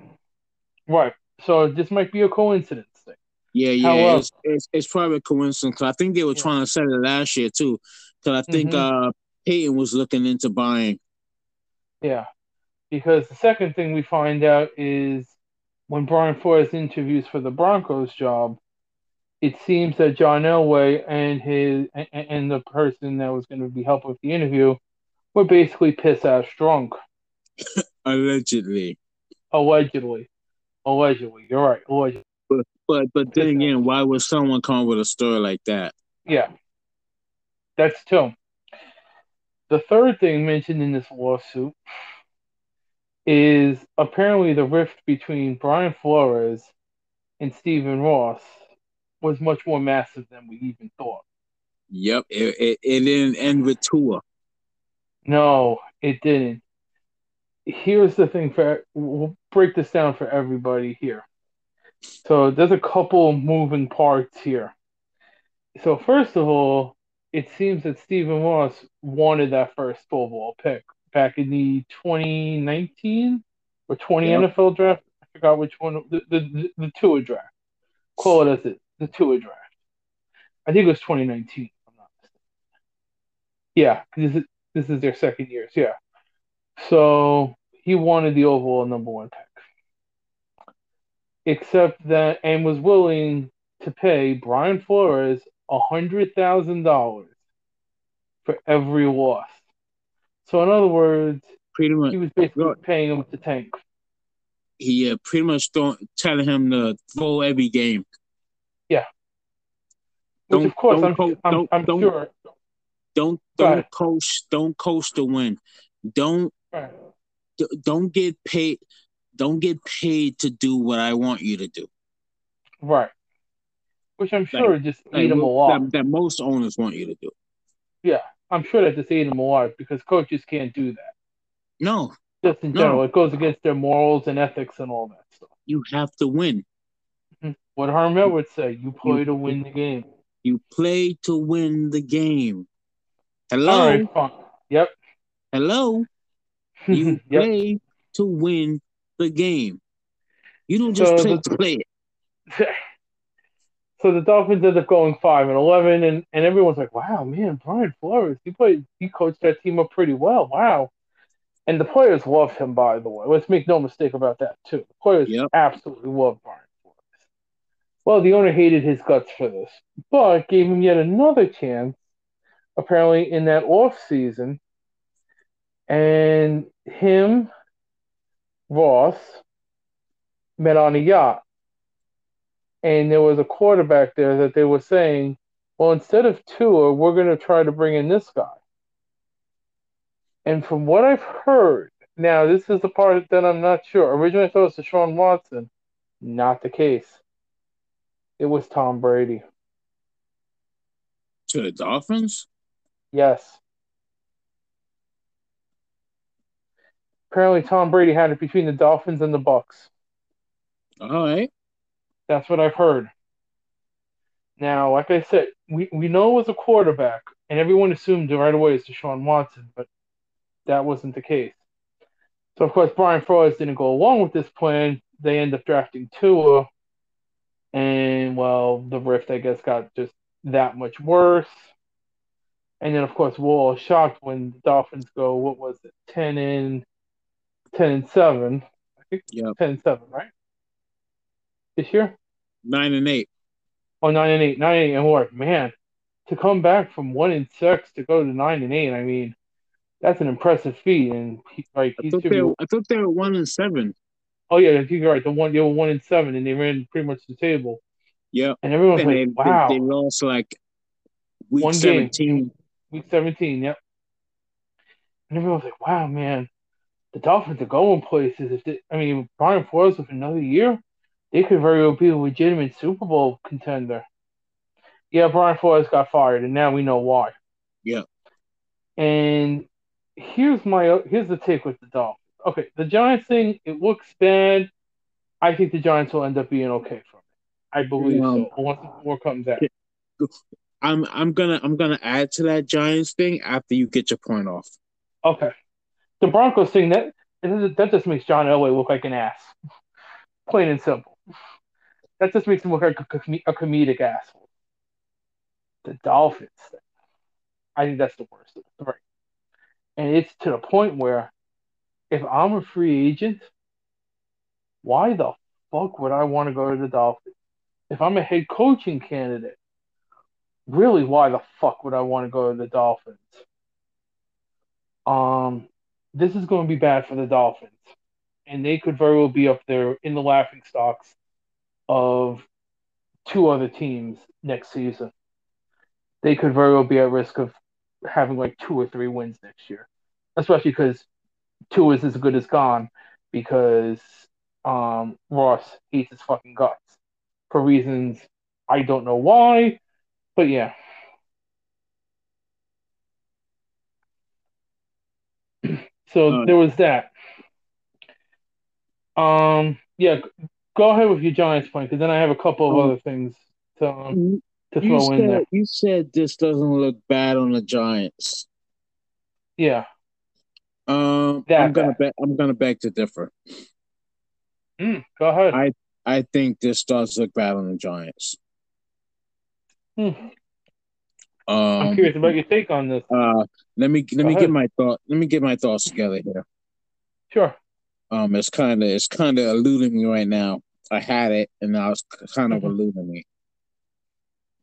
right. So this might be a coincidence thing. Yeah, yeah, it's, it's, it's, probably a coincidence. I think they were yeah. trying to sell it last year too. Because I think mm-hmm. uh, Peyton was looking into buying. Yeah, because the second thing we find out is when Brian Flores interviews for the Broncos job, it seems that John Elway and his and, and the person that was going to be helping with the interview were basically piss ass drunk. Allegedly. Allegedly. Allegedly. You're right. Allegedly. But but but then again, why would someone come with a story like that? Yeah. That's two. The third thing mentioned in this lawsuit is apparently the rift between Brian Flores and Stephen Ross was much more massive than we even thought. Yep, it, it, it didn't end with Tua. No, it didn't. Here's the thing for we'll break this down for everybody here. So there's a couple moving parts here. So first of all, it seems that Stephen Ross wanted that first overall pick back in the 2019 or 20 yep. NFL draft. I forgot which one. The the, the, the Tua draft. Call it as it. The Tua draft. I think it was 2019. I'm not mistaken. Yeah, this is this is their second years. Yeah. So he wanted the overall number one pick. Except that and was willing to pay Brian Flores a hundred thousand dollars for every loss. So in other words, pretty much he was basically paying him with the tank. He uh, pretty much don't telling him to throw every game. Yeah. Which don't, of course I'm, I'm, I'm sure don't don't coast don't coast to win. Don't right. don't get paid don't get paid to do what I want you to do. Right. Which I'm sure like, just eat them alive. That, that, most owners want you to do. Yeah, I'm sure that just eat them alive because coaches can't do that. No. Just in general, no. it goes against their morals and ethics and all that stuff. You have to win. What Herm Edwards say: "You play you, to win the game." You play to win the game. Hello, right. Yep. hello. You yep. play to win the game. You don't just So play the- to play it. So the Dolphins end up going five and eleven, and, and everyone's like, "Wow, man, Brian Flores, he played, he coached that team up pretty well. Wow." And the players love him, by the way. Let's make no mistake about that too. The players Yep. absolutely love Brian. Well, the owner hated his guts for this, but gave him yet another chance, apparently in that off season. And him, Ross, met on a yacht and there was a quarterback there that they were saying, well, instead of Tua, we're going to try to bring in this guy. And from what I've heard, now this is the part that I'm not sure. Originally, I thought it was Deshaun Watson. Not the case. It was Tom Brady. To the Dolphins? Yes. Apparently, Tom Brady had it between the Dolphins and the Bucks. All right. That's what I've heard. Now, like I said, we, we know it was a quarterback, and everyone assumed right away it's Deshaun Watson, but that wasn't the case. So, of course, Brian Flores didn't go along with this plan. They end up drafting Tua, and, well, the rift, I guess, got just that much worse. And then, of course, we're all shocked when the Dolphins go, what was it, 10 and 10 and 7. I think Yep. 10 and 7, right? This year? Nine and eight. Oh, nine and eight, nine and eight, and we're like, man, to come back from one and six to go to nine and eight, I mean, that's an impressive feat. And he, like, I thought they be, I thought they were one and seven. Oh yeah, you're right. The one they were one in seven, and they ran pretty much the table, Yeah, and everyone's And like, they, wow, they, they lost like week One game. seventeen. week seventeen, yep. And everyone's like, wow, man, the Dolphins are going places. If they, I mean, Brian Flores with another year, they could very well be a legitimate Super Bowl contender. Yeah, Brian Flores got fired, and now we know why. Yeah. And here's my here's the take with the Dolphins. Okay, the Giants thing, it looks bad. I think the Giants will end up being okay from it. I believe Um, so. Once the war comes out. I'm I'm gonna I'm gonna add to that Giants thing after you get your point off. Okay. The Broncos thing that that just makes John Elway look like an ass. Plain and simple. That just makes him look like a, com- a comedic asshole. The Dolphins thing. I think that's the worst three. And it's to the point where if I'm a free agent, why the fuck would I want to go to the Dolphins? If I'm a head coaching candidate, really why the fuck would I want to go to the Dolphins? Um, this is going to be bad for the Dolphins, and they could very well be up there in the laughing stocks of two other teams next season. They could very well be at risk of having like two or three wins next year, especially because Tua is as good as gone because um, Ross hates his fucking guts for reasons I don't know why, but yeah. So Uh, there was that. Um, yeah, go ahead with your Giants point because then I have a couple of Oh. other things to um, to you throw in there. you said this doesn't look bad on the Giants. Yeah, Um, That I'm gonna bad. I'm gonna beg to differ. mm, go ahead. I- I think this does look bad on the Giants. I'm Um, curious about your take on this. uh, let me let Go me ahead. get my thought. Let me get my thoughts together here. Sure. Um, it's kind of it's kind of eluding me right now. I had it, and now it's kind of Mhm. eluding me.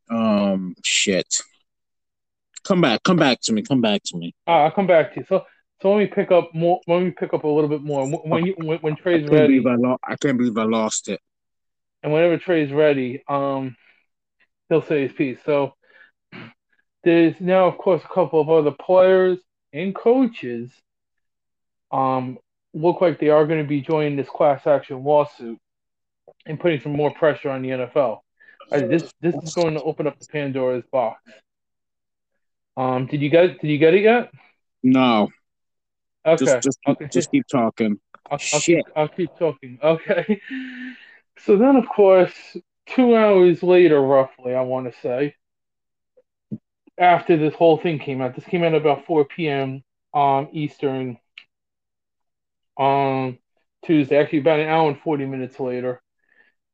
Um, shit. Come back, come back to me, come back to me. Uh, I'll come back to you. So, so let me pick up more. Let me pick up a little bit more when you when, when Trey's can't ready, I lost. I can't believe I lost it. and whenever Trey's ready, um, he'll say his piece. So, there's now, of course, a couple of other players and coaches. Um, look like they are going to be joining this class action lawsuit and putting some more pressure on the NFL. Uh, this this is going to open up the Pandora's box. Um, did you get did you get it yet? No, Okay, just just keep, okay. just keep talking. I'll, I'll keep I'll keep talking. Okay. So then, of course, two hours later, roughly, I want to say, after this whole thing came out. This came out about 4 p.m. Um, Eastern on Tuesday. Actually, about an hour and 40 minutes later,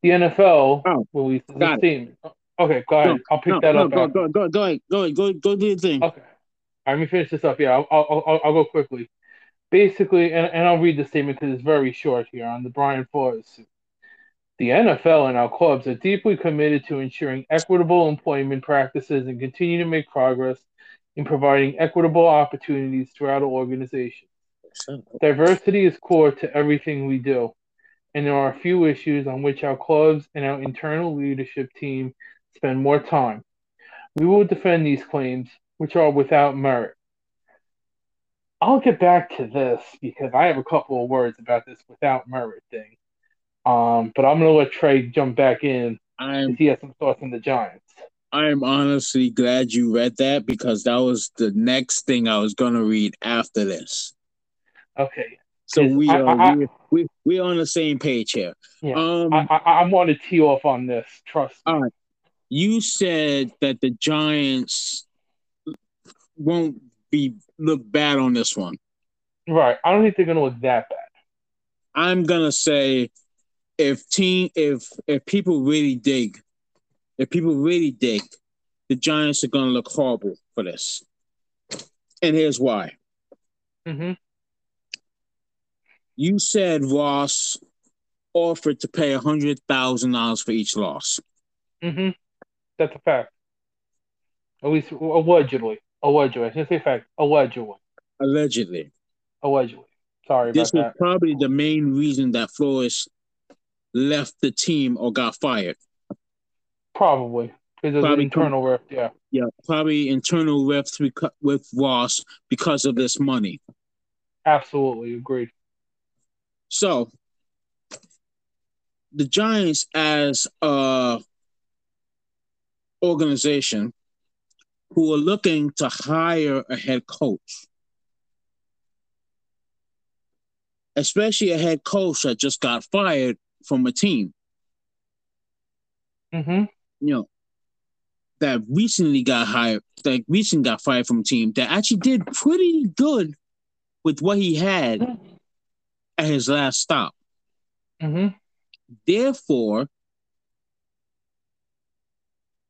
the NFL Oh, released a got it. Okay, go ahead. No, I'll pick no, that no, up. go, after. go, go, go ahead, go ahead, go, go do your thing. Okay. All right, let me finish this up. Yeah, I'll, I'll, I'll, I'll go quickly. Basically, and, and I'll read the statement because it's very short here on the Brian Flores suit. The NFL and our clubs are deeply committed to ensuring equitable employment practices and continue to make progress in providing equitable opportunities throughout our organization. Diversity is core to everything we do, and there are a few issues on which our clubs and our internal leadership team spend more time. We will defend these claims, which are without merit. I'll get back to this because I have a couple of words about this without merit thing. Um, but I'm gonna let Trey jump back in I'm because he has some thoughts on the Giants. I'm honestly glad you read that because that was the next thing I was gonna read after this. Okay, So we I- are I- we we we're on the same page here. Yeah, Um, I, I I want to tee off on this. Trust me. All right. you said that the Giants won't be look bad on this one. Right. I don't think they're gonna look that bad. I'm gonna say if team if if people really dig, if people really dig, the Giants are gonna look horrible for this. And here's why. hmm You said Ross offered to pay a hundred thousand dollars for each loss. hmm That's a fact. At least allegedly. Allegedly. Shouldn't say fact. Allegedly. Allegedly. Allegedly. Sorry This was that. probably the main reason that Flores left the team or got fired. Probably. Because Probably internal rift, yeah. Yeah, probably internal rifts with Ross because of this money. Absolutely agreed. So the Giants as a organization who are looking to hire a head coach, especially a head coach that just got fired from a team, hmm you know, that recently got hired, that recently got fired from a team that actually did pretty good with what he had at his last stop. hmm Therefore,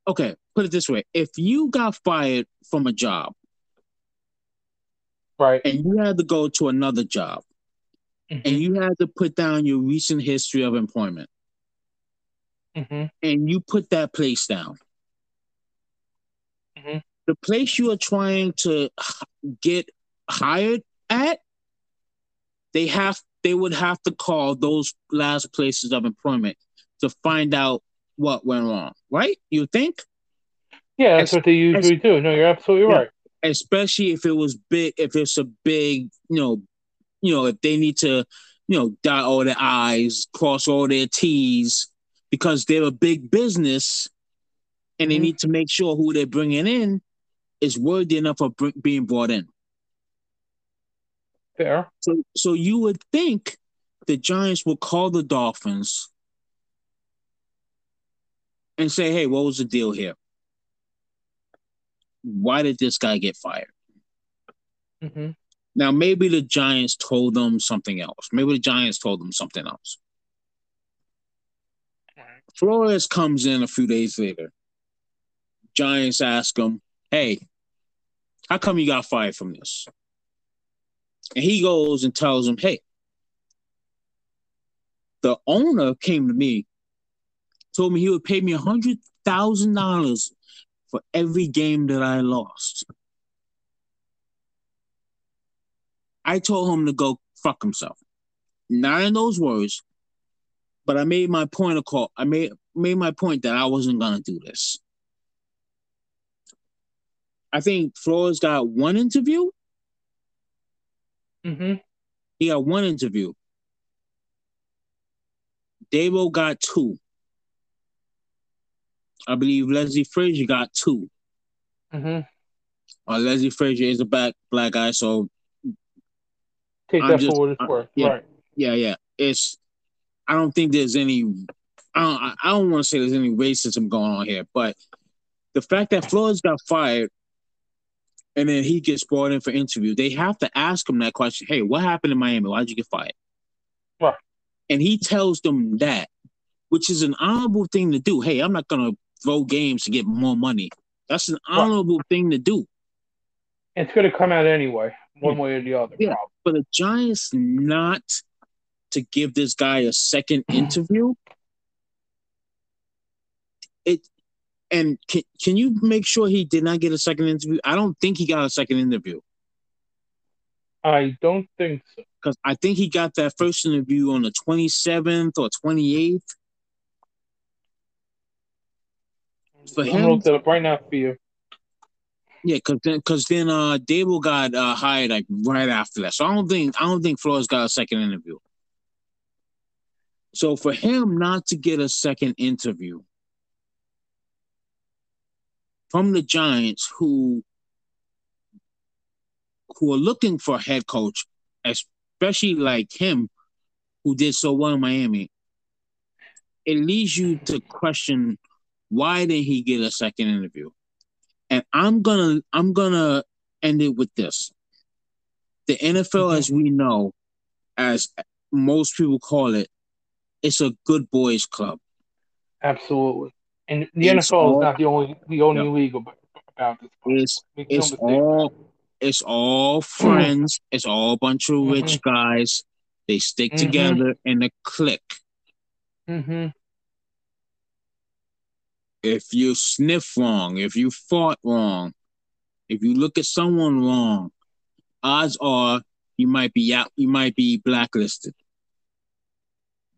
okay, put it this way: if you got fired from a job Right. and you had to go to another job hmm and you had to put down your recent history of employment hmm and you put that place down, Mhm. the place you are trying to get hired at, they have they would have to call those last places of employment to find out what went wrong, right? You think? Yeah, that's Es- what they usually do. No, you're absolutely Yeah. right. especially if it was big if it's a big you know you know if they need to you know dot all their i's cross all their t's because they're a big business and they Mhm. need to make sure who they're bringing in is worthy enough of br- being brought in Fair. so so you would think the giants would call the dolphins and say hey what was the deal here why did this guy get fired hmm Now, maybe the Giants told them something else. Maybe the Giants told them something else. Flores comes in a few days later. Giants ask him, Hey, how come you got fired from this? And he goes and tells him, Hey, the owner came to me, told me he would pay me a $100,000 for every game that I lost. I told him to go fuck himself. Not in those words, but I made my point of call. I made made my point that I wasn't gonna do this. I think Flores got one interview. hmm He got one interview. Daboll got two. I believe Leslie Frazier got two. hmm Uh, Leslie Frazier is a black black guy, so Take I'm that just- for what it's uh, worth. yeah. Right. yeah, yeah. It's I don't think there's any I don't I don't want to say there's any racism going on here, but the fact that Flores got fired and then he gets brought in for interview. They have to ask him that question. Hey, what happened in Miami? Why'd you get fired? Right. And he tells them that, which is an honorable thing to do. Hey, I'm not gonna throw games to get more money. That's an honorable right. thing to do. It's gonna come out anyway, one way or the other. Yeah. Probably. For the Giants not to give this guy a second interview, it and can, can you make sure he did not get a second interview? I don't think he got a second interview. I don't think so. Because I think he got that first interview on the 27th or 28th. For I'm him, that up right now for you. Yeah, because then, cause then uh, Daboll got uh, hired like right after that. So I don't think I don't think Flores got a second interview. So for him not to get a second interview, from the Giants who who are looking for a head coach, especially like him, who did so well in Miami, it leads you to question why didn't he get a second interview? And I'm gonna I'm gonna end it with this. The NFL, as we know, as most people call it, it's a good boys club. Absolutely. And the it's NFL all, is not the only the only no. league about this. It's it's all it's all friends. it's all a bunch of rich mm-hmm. guys. They stick mm-hmm. together in a clique. Mm-hmm. If you sniff wrong, if you fought wrong, if you look at someone wrong, odds are you might be out. You might be blacklisted.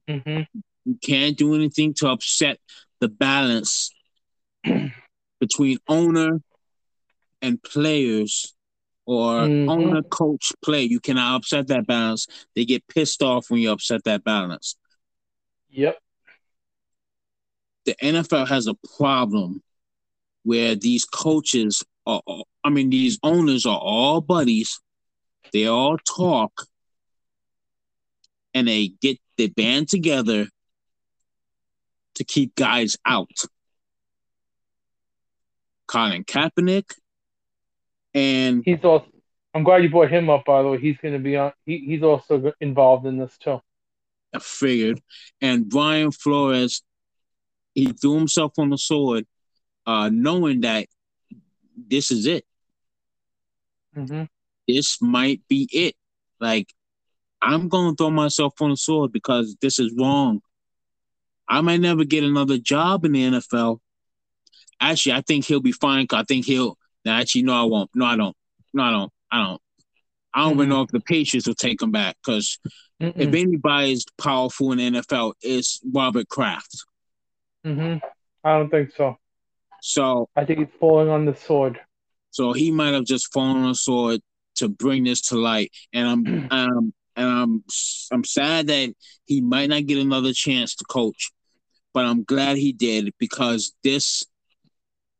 Mm-hmm. You can't do anything to upset the balance between owner and players or mm-hmm. owner coach play. You cannot upset that balance. They get pissed off when you upset that balance. Yep. The NFL has a problem where these coaches are, I mean, these owners are all buddies. They all talk and they get, they band together to keep guys out. Colin Kaepernick, and he's also. I'm glad you brought him up. By the way, he's going to be on. He, he's also involved in this too. I figured, and Brian Flores, he threw himself on the sword, uh, knowing that this is it. Mm-hmm. This might be it. Like, I'm going to throw myself on the sword because this is wrong. I might never get another job in the NFL. Actually, I think he'll be fine. I think he'll. actually, no, I won't. No, I don't. No, I don't. I don't. I don't mm-hmm. even know if the Patriots will take him back because if anybody is powerful in the NFL, it's Robert Kraft. Mm-hmm. I don't think so. So I think he's falling on the sword. So he might have just fallen on the sword to bring this to light, and I'm um and I'm I'm sad that he might not get another chance to coach but I'm glad he did because this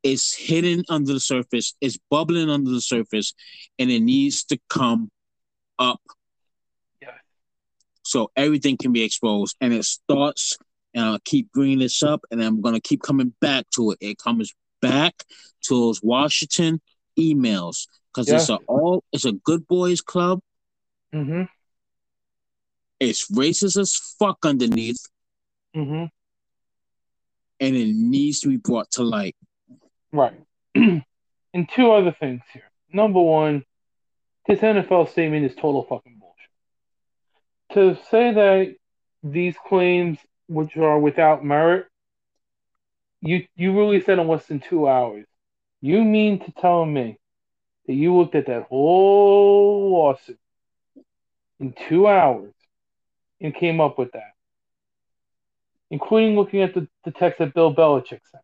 is hidden under the surface, it's bubbling under the surface, and it needs to come up. Yeah. So everything can be exposed, and it starts. And I'll keep bringing this up, and I'm gonna keep coming back to it. It comes back to those Washington emails because yeah. it's a all it's a good boys club. Mm-hmm. It's racist as fuck underneath. Mm-hmm and it needs to be brought to light. Right. and two other things here. Number one, this NFL statement is total fucking bullshit. To say that these claims, which are without merit, you you really said in less than two hours. You mean to tell me that you looked at that whole lawsuit in two hours and came up with that? including looking at the, the text that Bill Belichick sent.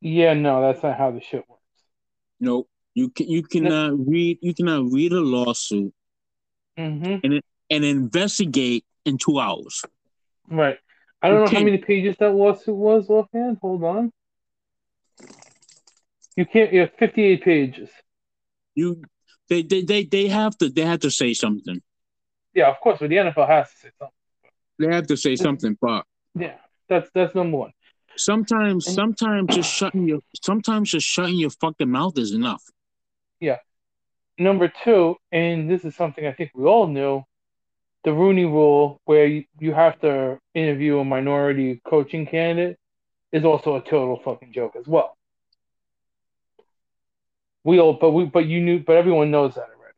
Yeah, no, that's not how the shit works. No, you can you cannot read you cannot read a lawsuit mm-hmm. and and investigate in two hours. Right. I don't know how many pages that lawsuit was offhand. Hold on. You can't. You have fifty-eight pages. You, they, they, they, they have to. They have to say something. Yeah, of course. But the NFL has to say something. They have to say something, but yeah, that's that's number one. Sometimes, sometimes just shutting your sometimes just shutting your fucking mouth is enough. Yeah. Number two, and this is something I think we all knew, the Rooney Rule, where you, you have to interview a minority coaching candidate, is also a total fucking joke as well. We all, but we, but you knew, but everyone knows that already.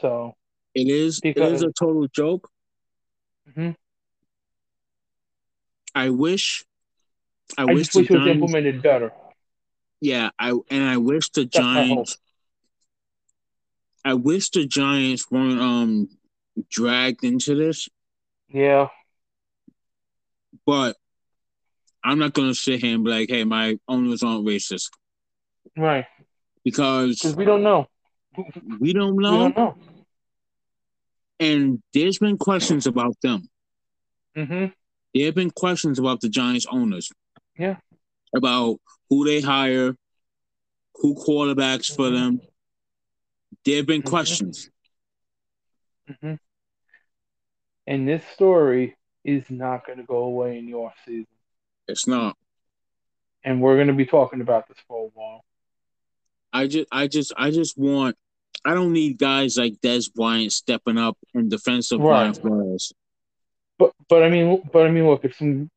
So it is, because, it is a total joke. Mm-hmm. I wish, I, I wish, wish it was implemented better. Yeah, I and I wish the That's Giants. I wish the Giants weren't um dragged into this. Yeah. But I'm not gonna sit here and be like, "Hey, my owners aren't racist." Right. Because we don't know. We don't know. We don't know. And there's been questions about them. Mm-hmm. There have been questions about the Giants owners. Yeah. About who they hire, who quarterbacks mm-hmm. for them. There have been mm-hmm. questions. Mm-hmm. And this story is not going to go away in the off season. It's not. And we're going to be talking about this for a while. I just, I just, I just want. I don't need guys like Dez Bryant stepping up in defensive right. players. But, but I mean, but I mean, look, if some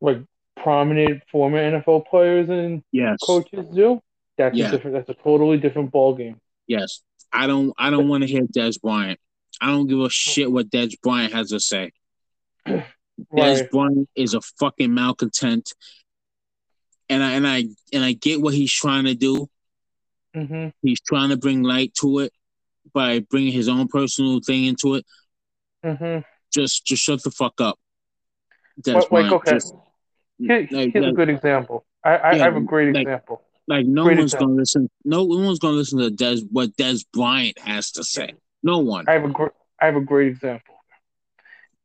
like prominent former NFL players and yes. coaches do, that's yeah. a different. That's a totally different ball game. Yes, I don't. I don't want to hear Dez Bryant. I don't give a shit what Dez Bryant has to say. right. Dez Bryant is a fucking malcontent, and I and I and I get what he's trying to do. Mm-hmm. He's trying to bring light to it by bringing his own personal thing into it. Mm-hmm. Just, just shut the fuck up. Dez Bryant. Like, okay. Just, Here, here's like, a good example. I, I, yeah, I have a great like, example. Like no Great one's example. gonna listen. No one's gonna listen to Dez what Dez Bryant has to say. No one. I have a gr- I have a great example.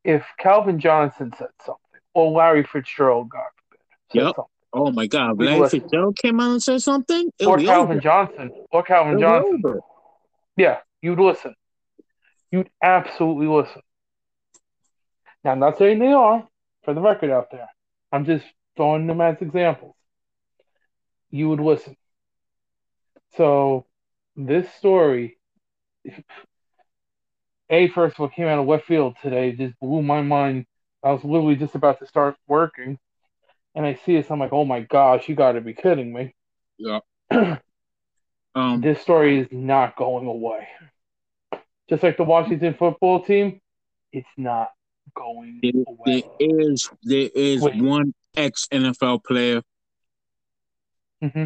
If Calvin Johnson said something, or Larry Fitzgerald, God forbid, said yep. something. Oh my God, Larry Fitzgerald came out and said something, or Calvin over. Johnson, or Calvin Johnson. Over. Yeah, you'd listen. You'd absolutely listen. Now, I'm not saying they are, for the record out there. I'm just throwing them as examples you would listen. So this story, a first of all came out of left field today, just blew my mind. I was literally just about to start working, and I see this. I'm like, oh my gosh, you got to be kidding me. Yeah. um, this story is not going away. Just like the Washington football team, it's not going there, away. There is there is Wait. one ex NFL player mm-hmm.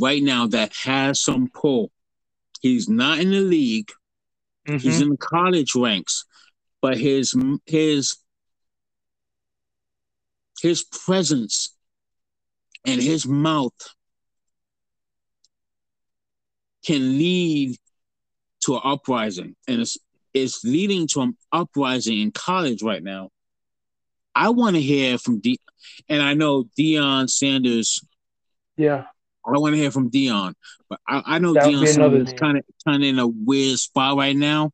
right now that has some pull. He's not in the league. Mm-hmm. He's in the college ranks, but his his his presence and his mouth can lead to an uprising, and it's it's leading to an uprising in college right now. I want to hear from D, and I know Deion Sanders yeah. I want to hear from Deion, but I, I know Deion is kind of kind of in a weird spot right now,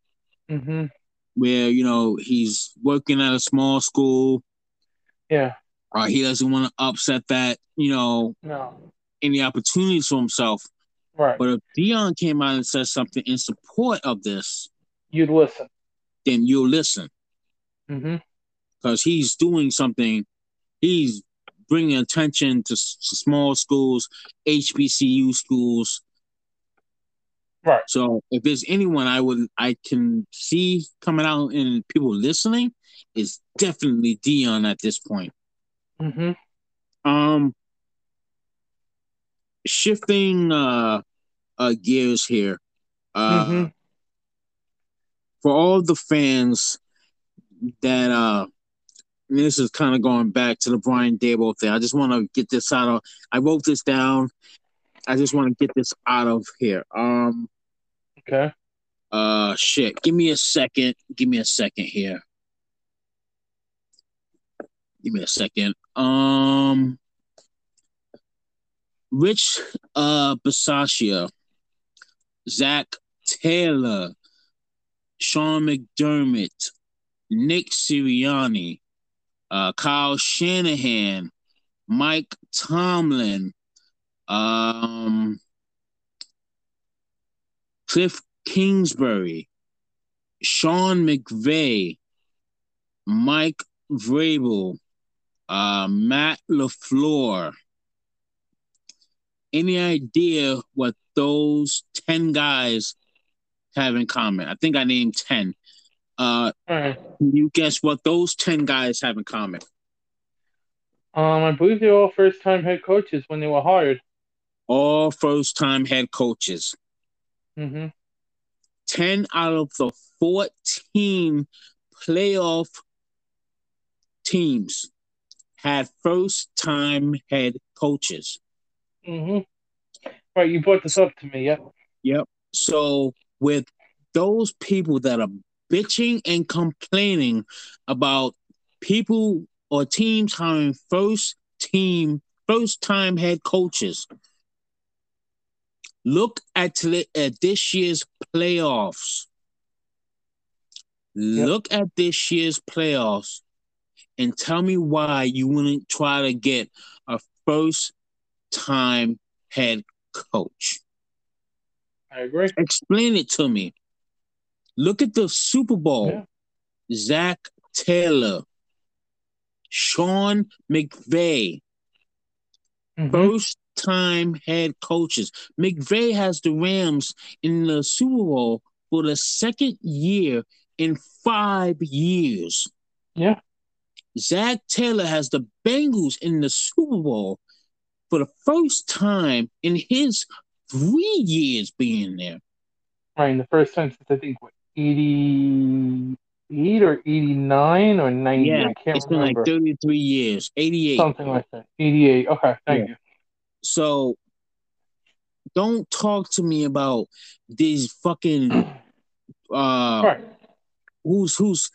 mm-hmm. where you know he's working at a small school. Yeah. Uh, he doesn't want to upset that you know no. any opportunities for himself. Right. But if Deion came out and said something in support of this, you'd listen. Then you'll listen. Mm-hmm. Because he's doing something. He's bringing attention to, to small schools, HBCU schools. Right. So if there's anyone I would I can see coming out and people listening, is definitely Deion at this point. Mm-hmm. Um, shifting uh, uh gears here. Uh, mm-hmm. for all the fans that uh this is kind of going back to the Brian Daboll thing. I just want to get this out of. I wrote this down. I just want to get this out of here. Um. Okay. Uh, shit. Give me a second. Give me a second here. Give me a second. Um. Rich uh Bisaccia, Zac Taylor, Sean McDermott, Nick Sirianni, uh, Kyle Shanahan, Mike Tomlin, um, Cliff Kingsbury, Sean McVay, Mike Vrabel, uh, Matt LaFleur. Any idea what those 10 guys have in common? I think I named 10. Uh, Alright. can you guess what those 10 guys have in common? Um, I believe they're all first time head coaches when they were hired. All first time head coaches. Mm-hmm. 10 out of the 14 playoff teams had first time head coaches. Mm-hmm. Right, you brought this up to me, yeah. Yep. So with those people that are bitching and complaining about people or teams hiring first team, first time head coaches, look at, at this year's playoffs. Look at this year's playoffs and tell me why you wouldn't try to get a first time head coach. I agree. Explain it to me. Look at the Super Bowl. Yeah. Zac Taylor, Sean McVay, Mhm. first time head coaches. McVay has the Rams in the Super Bowl for the second year in five years. Yeah. Zac Taylor has the Bengals in the Super Bowl for the first time in his three years being there. Right, and the first time since I think what, 88 or 89 or 90. Yeah, I can't it's been like 33 years, 88. Something like that. 88. Okay, thank you. So don't talk to me about these fucking uh Right. who's who's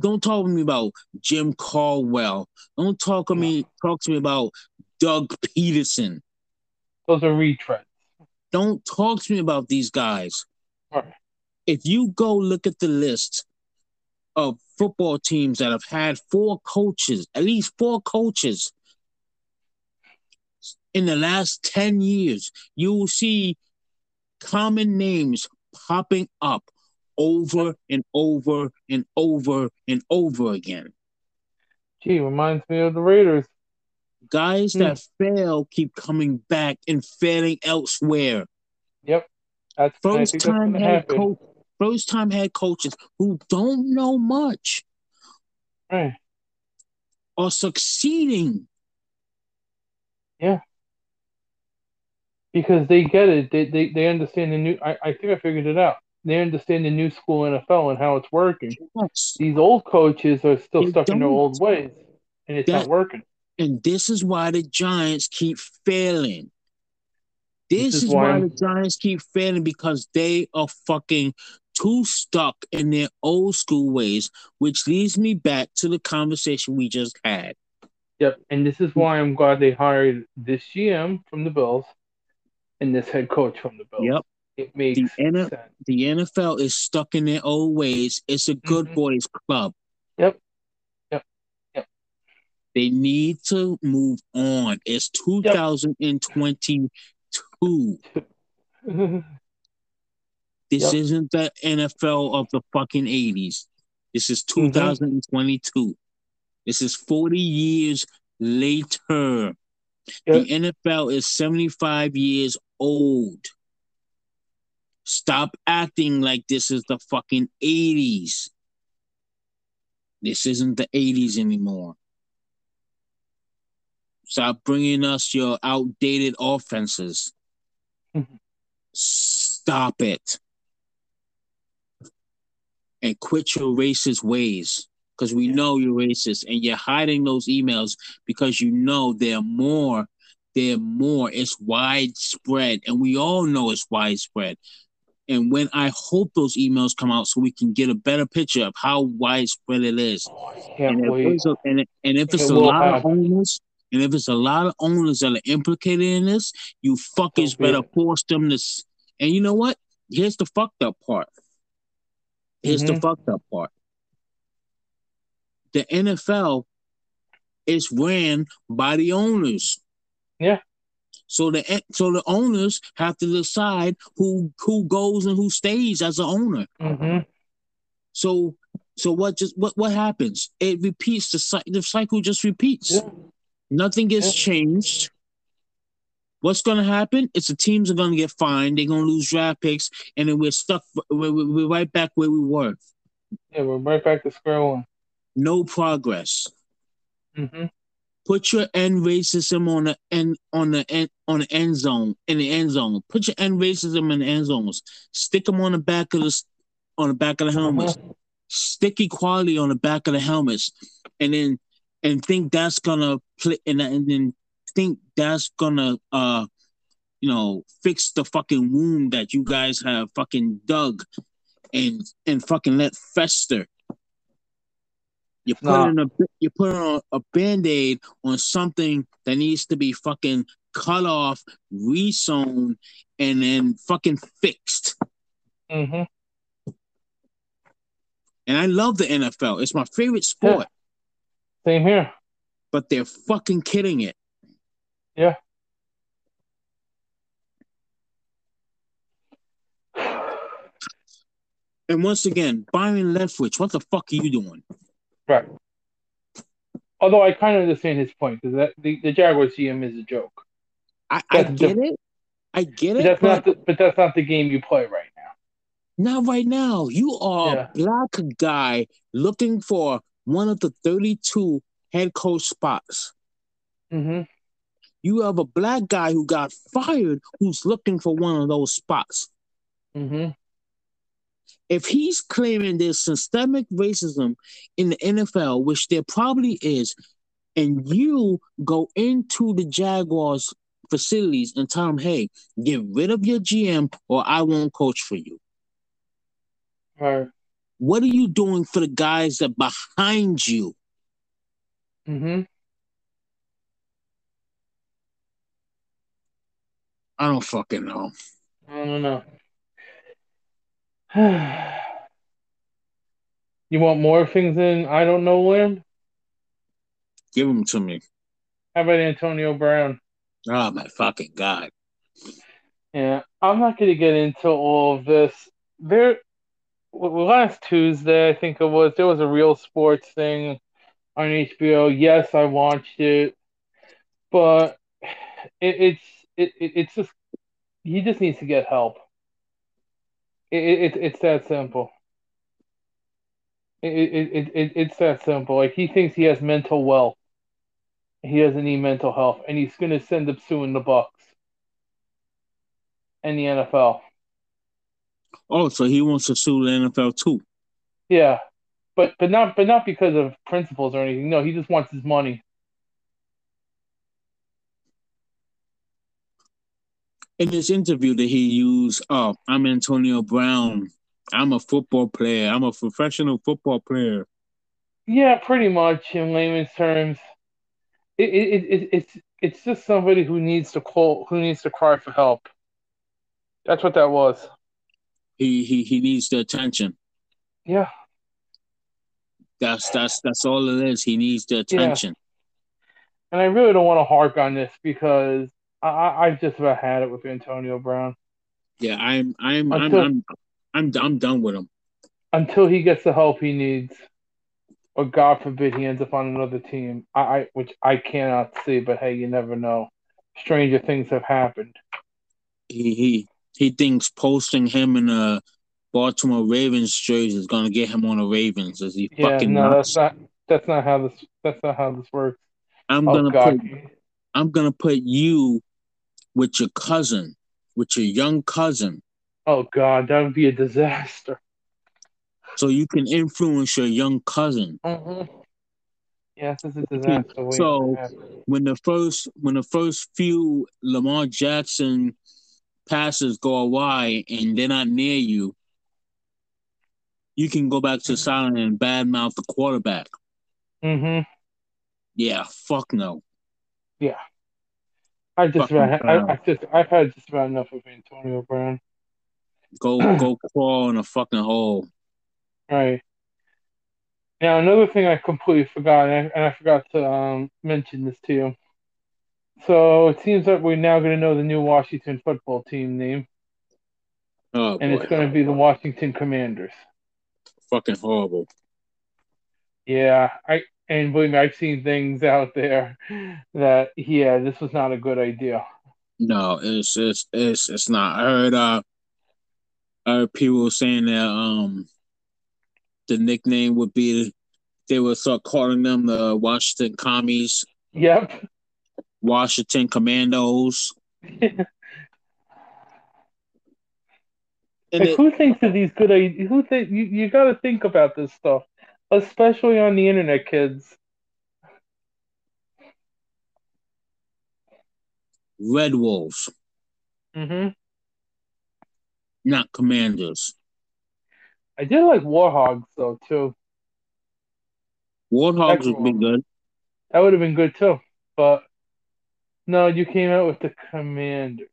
don't talk to me about Jim Caldwell. Don't talk to me talk to me about Doug Pederson. Those are retreads. Don't talk to me about these guys. Right. If you go look at the list of football teams that have had four coaches, at least four coaches in the last 10 years, you will see common names popping up over and over and over and over again. Gee, reminds me of the Raiders. Guys Hmm. that fail keep coming back and failing elsewhere. Yep. That's First time head happen. coach, first time head coaches who don't know much Right. are succeeding. Yeah. Because they get it. They they, they understand the new I, I think I figured it out. They understand the new school NFL and how it's working. Yes. These old coaches are still They stuck in their old ways. And it's That- not working. And this is why the Giants keep failing. This, This is is why why the Giants keep failing because they are fucking too stuck in their old school ways, which leads me back to the conversation we just had. Yep. And this is why I'm glad they hired this GM from the Bills and this head coach from the Bills. Yep. It makes The N- sense. The NFL is stuck in their old ways. It's a good Mhm. boys club. Yep. Yep. Yep. They need to move on. It's 2022. This Yep. isn't the NFL of the fucking 80s. This is Mm-hmm. 2022. This is 40 years later. Yep. The NFL is 75 years old. Stop acting like this is the fucking 80s. This isn't the 80s anymore. Stop bringing us your outdated offenses. Mhm. Stop it. And quit your racist ways because we know you're racist and you're hiding those emails because you know they're more. They're more. It's widespread and we all know it's widespread. And when I hope those emails come out so we can get a better picture of how widespread it is. Oh, And if, wait. it's a, and, and if it's It a lot of owners, and if it's a lot of owners that are implicated in this, you fuckers So better force them to. And you know what? Here's the fucked up part. Here's the Mhm. fucked up part. The NFL is ran by the owners. Yeah. So the so the owners have to decide who who goes and who stays as an owner. Mm-hmm. So so what just what what happens? It repeats the cycle. The cycle just repeats. Yeah. Nothing gets Yeah. changed. What's going to happen? It's the teams are going to get fined. They're going to lose draft picks, and then we're stuck. We're, we're right back where we were. Yeah, we're right back to square one. No progress. Mm-hmm. Put your end racism on the end on the end on the end zone in the end zone. Put your end racism in the end zones. Stick them on the back of the on the back of the helmets. Stick equality on the back of the helmets, and then and think that's gonna play and, and then think that's gonna uh you know fix the fucking wound that you guys have fucking dug and and fucking let fester. You put Nah. in a you put on a band-aid on something that needs to be fucking cut off, resewn, and then fucking fixed. Mm-hmm. And I love the NFL. It's my favorite sport, Same here. but they're fucking kidding it. Yeah. And once again, Byron Leftwich, what the fuck are you doing? Right. Although I kind of understand his point because the, the Jaguars see him as a joke. I, I get it. I get But it, that's but not the, but that's not the game you play right now. not right now. You are Yeah. a black guy looking for one of the 32 head coach spots. Mm-hmm. You have a black guy who got fired who's looking for one of those spots. Mm-hmm. If he's claiming there's systemic racism in the NFL, which there probably is, and you go into the Jaguars facilities and tell them, hey, get rid of your GM or I won't coach for you. Right. What are you doing for the guys that behind you? Mm-hmm. I don't fucking know. I don't know. you want more things in I don't know land? Give them to me. How about Antonio Brown? Oh my fucking god. Yeah, I'm not going to get into all of this. There, last Tuesday, I think it was, there was a real sports thing on HBO. Yes, I watched it, but it, it's it, it it's just he just needs to get help. It, it, it's that simple. It, it, it, it, it's that simple. Like he thinks he has mental wealth. He doesn't need mental health, and he's going to send up suing the Bucks and the NFL. Oh, so he wants to sue the NFL too. Yeah, but but not but not because of principles or anything. No, he just wants his money. In this interview that he used, oh, I'm Antonio Brown. I'm a football player. I'm a professional football player. Yeah, pretty much in layman's terms. It, it, it, it's it's just somebody who needs to call who needs to cry for help. That's what that was. He he he needs the attention. Yeah, That's that's that's all it is. He needs the attention. and I really don't want to harp on this because I, I I've just about had it with Antonio Brown Yeah, I'm I'm I'm I'm I'm I'm done with him. until he gets the help he needs, or God forbid he ends up on another team. I, I which I cannot see, but hey, you never know. Stranger things have happened. He he he thinks posting him in a Baltimore Ravens jersey is gonna get him on the Ravens. Is he Yeah, fucking no, nuts? that's not that's not how this that's not how this works. I'm Oh gonna God, put I'm gonna put you with your cousin, with your young cousin, oh God, that would be a disaster. so you can influence your young cousin. Mm-hmm. Yes, it's a disaster. so- When the first when the first few Lamar Jackson passes go awry and they're not near you, you can go back to silent and badmouth the quarterback. Mm-hmm. Yeah, fuck no. I just about. I, I just I've had just about enough of Antonio Brown. Go go crawl in a fucking hole. Right. Now, another thing I completely forgot, and I, and I forgot to um, mention this to you. So it seems that we're now going to know the new Washington football team name, Oh and boy, it's going to be the Washington Commanders. fucking horrible. Yeah, I and believe me, I've seen things out there that yeah, this was not a good idea. No, it's it's it's it's not. I heard uh, I heard people saying that um, the nickname would be they would start calling them the Washington Commies, Yep. Washington Commandos, and Like, it, who thinks of these good ideas? Who think you, you got to think about this stuff, especially on the internet, kids. Red Wolves, Mm-hmm. not Commanders. I did like Warhogs though too. Warthogs would be good. That would have been good too, but no, you came out with the Commanders.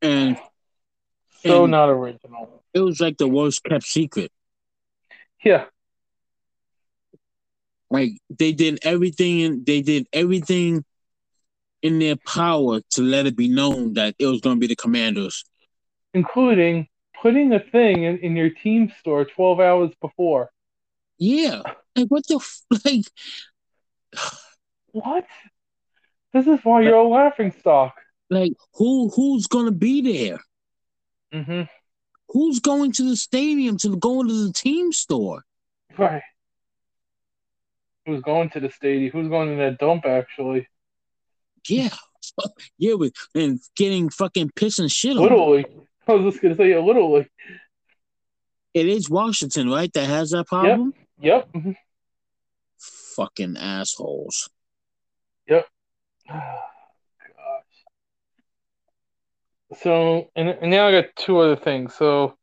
And So And- not original. it was like the worst kept secret. Yeah, Like they did everything and they did everything in their power to let it be known that it was going to be the Commanders. including putting a thing in, in your team store 12 hours before. Yeah, like what the f- like? What? This is why you're a laughing stock. Like who who's going to be there? hmm Who's going to the stadium to go into the team store? Right. Who's going to the stadium? Who's going to that dump, actually? Yeah, yeah, with and getting fucking piss and shit on. Literally. I was just going to say, yeah, literally. It is Washington, right? That has that problem. Yep. Mhm. Fucking assholes. So, and, and now I got two other things. So,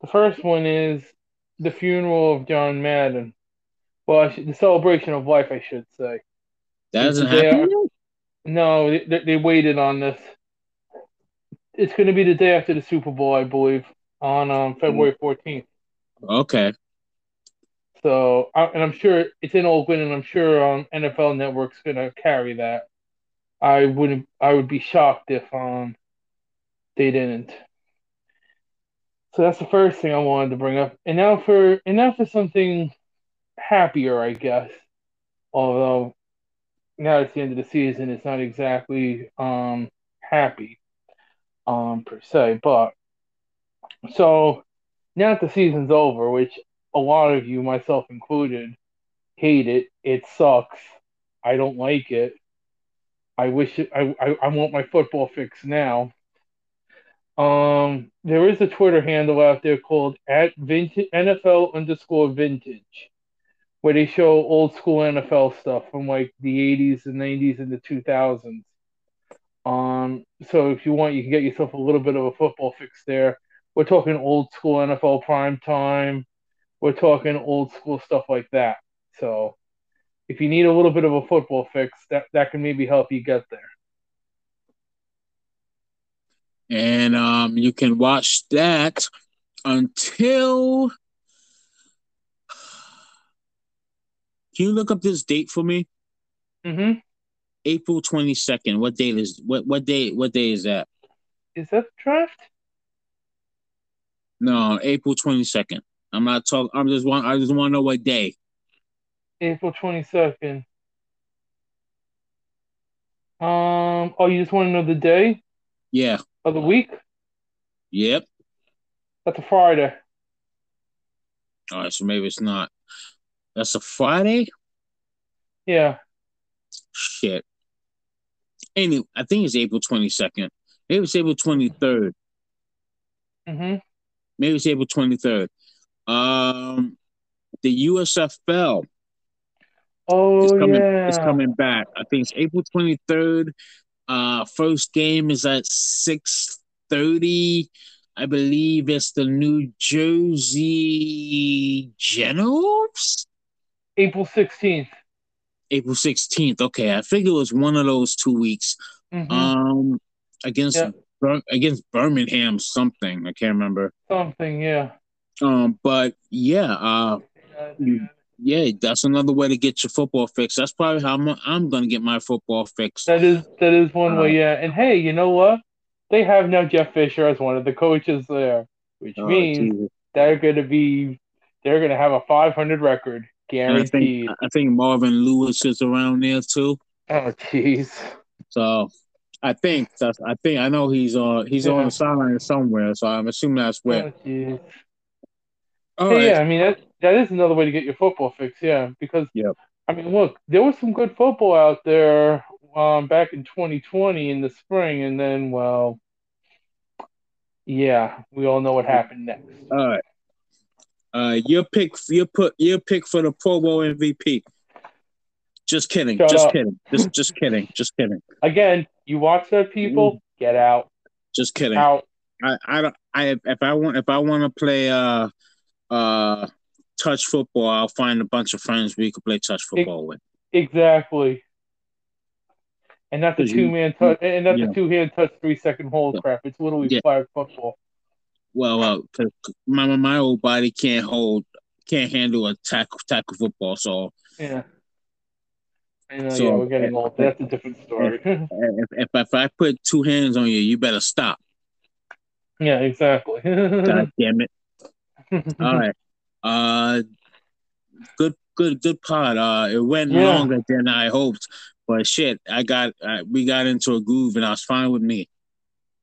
the first one is the funeral of John Madden. Well, I should, the celebration of life, I should say. That hasn't happened. No, they, they waited on this. It's going to be the day after the Super Bowl, I believe, on um, February 14th. Okay. So, and I'm sure it's in Oakland, and I'm sure um, NFL Network's going to carry that. I wouldn't. I would be shocked if um they didn't. So that's the first thing I wanted to bring up, and now for and now for something happier, I guess. Although now it's the end of the season, it's not exactly um happy um per se, but so now that the season's over, which a lot of you, myself included, hate it. It sucks. I don't like it. I wish it, I, I I want my football fix now. Um, there is a Twitter handle out there called at vintage NFL underscore vintage, where they show old school NFL stuff from like the 80s and 90s and the 2000s. Um, so if you want, you can get yourself a little bit of a football fix there. We're talking old school NFL prime time. We're talking old school stuff like that. So if you need a little bit of a football fix, that, that can maybe help you get there. And um, you can watch that until. Can you look up this date for me? Mm-hmm. April twenty second. What date is what? What day? What day is that? Is that draft? No, April twenty second. I'm not talking. I'm just want. I just want to know what day. April 22nd. Um, oh, you just want to know the day Yeah. Of the week? Yep. That's a Friday. All right. So maybe it's not. That's a Friday. Yeah. Shit. Anyway, I think it's April twenty second. Maybe it's April twenty third. Mm-hmm. Maybe it's April twenty third. Um, the USFL Oh, it's coming. yeah. Is coming back. I think it's April twenty third. Uh, first game is at six thirty. I believe it's the New Jersey Generals. April 16th. April sixteenth. Okay, I figured it was one of those two weeks. Mm-hmm. Um, against. Bir- against Birmingham something. I can't remember. Something, yeah. Um, but yeah, uh, yeah, that's another way to get your football fix. That's probably how I'm, I'm gonna get my football fix. That is that is one Uh, way, yeah. And hey, you know what? They have now Jeff Fisher as one of the coaches there, which Oh, means Jesus. they're gonna be they're gonna have a 500 record And I think guaranteed. I think Marvin Lewis is around there too. Oh, jeez. So I think that's I think I know he's on he's on the sideline somewhere. So I'm assuming that's where. Oh, Hey, right. yeah, I mean that that is another way to get your football fix, yeah. Because Yep. I mean, look, there was some good football out there um, back in 2020 in the spring, and then, well, yeah, we all know what happened next. All right. Uh, your pick, your put, your pick for the Pro Bowl MVP. Just kidding. Shut just up. kidding. Just, just kidding. Just kidding. Again, you watch that, people. Get out, Just kidding. out. I, I don't. I if I want if I want to play uh uh touch football, I'll find a bunch of friends we could play touch football with. Exactly. And that's a Because you- two man touch, and that's yeah. a two hand touch, three second hold Yeah. crap. It's literally Yeah. flag football. Well, uh, 'cause my my old body can't hold can't handle a tackle tackle football. So Yeah. I know, So, yeah, we're getting uh, old. That's a different story. if if, if I put two hands on you, you better stop. yeah, exactly. God damn it! All right. Uh, good, good, good pod. Uh, it went Yeah. longer than I hoped, but shit, I got, uh, we got into a groove, and I was fine with me.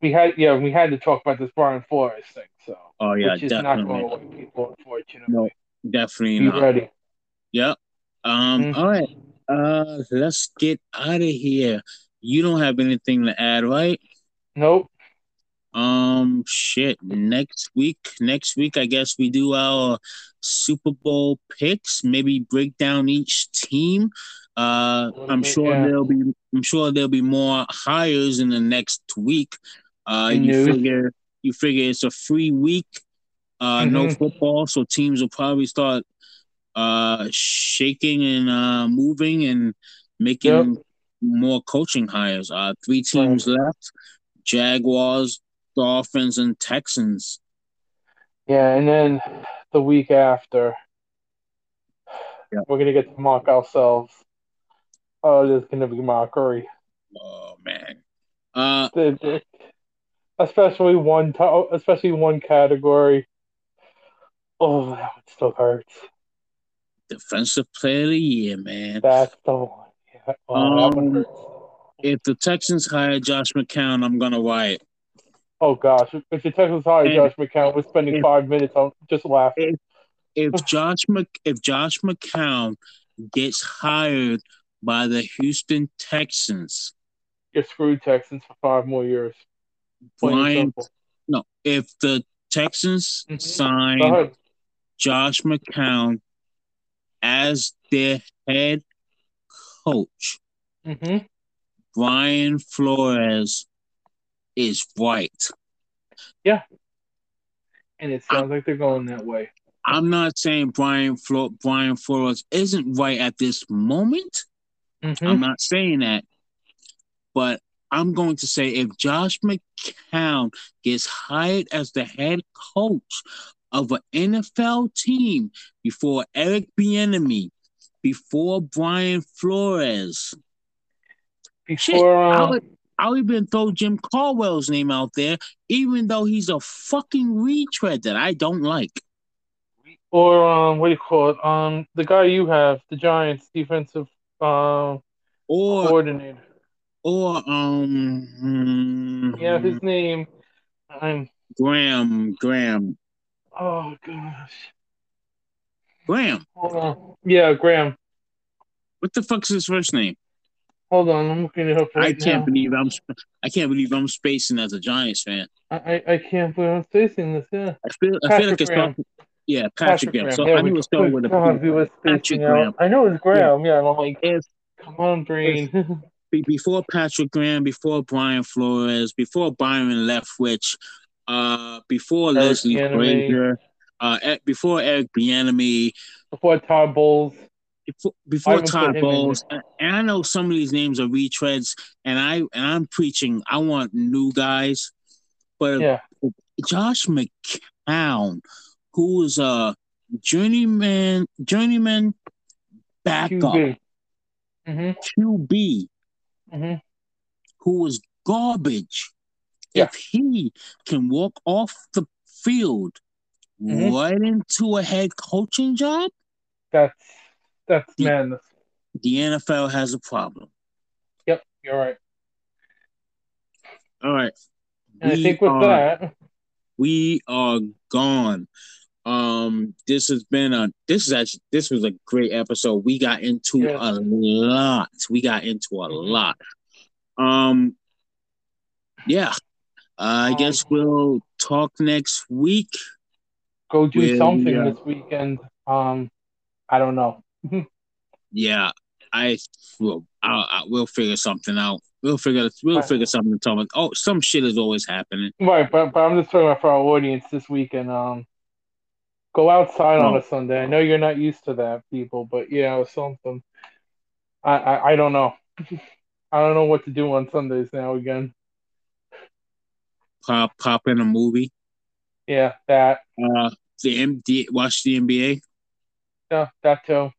we had, yeah, we had to talk about this Brian Flores thing, so Oh yeah, which is not definitely, going away, people. Unfortunately, No, definitely be not. ready. Yep. Um. Mhm. All right. Uh, let's get out of here. You don't have anything to add, right? Nope. Um, shit. Next week, next week, I guess we do our Super Bowl picks. Maybe break down each team. Uh, I'm bit, sure yeah. there'll be. I'm sure there'll be more hires in the next week. Uh, you figure you figure it's a free week. Uh, no Mhm. football, so teams will probably start uh shaking and uh moving and making more coaching hires. Uh, three teams left: Jaguars, Dolphins, and Texans. Yeah, and then the week after, Yeah. we're gonna get to mock ourselves. Oh, there's gonna be mockery. Oh man. Uh, Especially one, to- especially one category. Oh, that still hurts. defensive player of the year, man. That's the one. Yeah. Oh, Um. If the Texans hire Josh McCown, I'm gonna riot. Oh gosh, if the Texans hire And- Josh McCown, we're spending if- five minutes on just laughing. If Josh Mc, if Josh McCown gets hired by the Houston Texans, You're screwed, Texans, for five more years. Brian, no, if the Texans Mhm. sign Josh McCown as their head coach, hmm Brian Flores is right. Yeah. And it sounds like they're going that way. I'm not saying Brian Flo- Brian Flores isn't right at this moment. hmm I'm not saying that, but I'm going to say if Josh McCown gets hired as the head coach of an NFL team before Eric Bieniemy, before Brian Flores, shit, Before, um, I'll, I'll even throw Jim Caldwell's name out there, even though he's a fucking retread that I don't like. or um, what do you call it? Um, the guy you have, the Giants defensive um Or coordinator. or um hmm, Yeah, his name. I'm. Graham Graham Oh gosh. Graham. Yeah, Graham. What the fuck's his first name? Hold on, I'm looking it up right I can't now. believe I'm I can't believe I'm spacing as a Giants fan. I, I, I can't believe I'm spacing this. Yeah. I feel I feel Patrick like it's Graham. yeah Patrick, Graham. So There I knew it started Good with a God, P. we were Patrick Graham. I know it's Graham. Yeah, and I'm like, If come on, brain. be- before Patrick Graham, before Brian Flores, before Byron Leftwich, uh, before Eric Leslie Frazier, uh, before Eric Bieniemy, Before Todd Bowles. Before, I before even put Todd Bowles, and I know some of these names are retreads, and I and I'm preaching. I want new guys, but Yeah. Josh McCown who is a journeyman journeyman backup QB. Mm-hmm. QB Mm-hmm. who was garbage. Yeah. If he can walk off the field Mhm. right into a head coaching job, That's that's The- madness. the NFL has a problem. Yep, you're right. All right. And I think with are- that, we are gone. Um, this has been a this is actually this was a great episode. We got into Yes. a lot. We got into a Mhm. lot. Um, yeah. I Um, guess we'll talk next week. go do Well, something this weekend. Um, I don't know. Yeah, I will. I'll, we'll figure something out. We'll figure. We'll Right. figure something. Out. Oh, some shit is always happening. Right, but but I'm just talking about for our audience this weekend. Um, go outside on Oh. a Sunday. I know you're not used to that, people, but yeah, something. I, I I don't know. I don't know what to do on Sundays now again. Pop, pop in a movie. Yeah, that. Uh, the MD. Watch the NBA. Yeah, that too.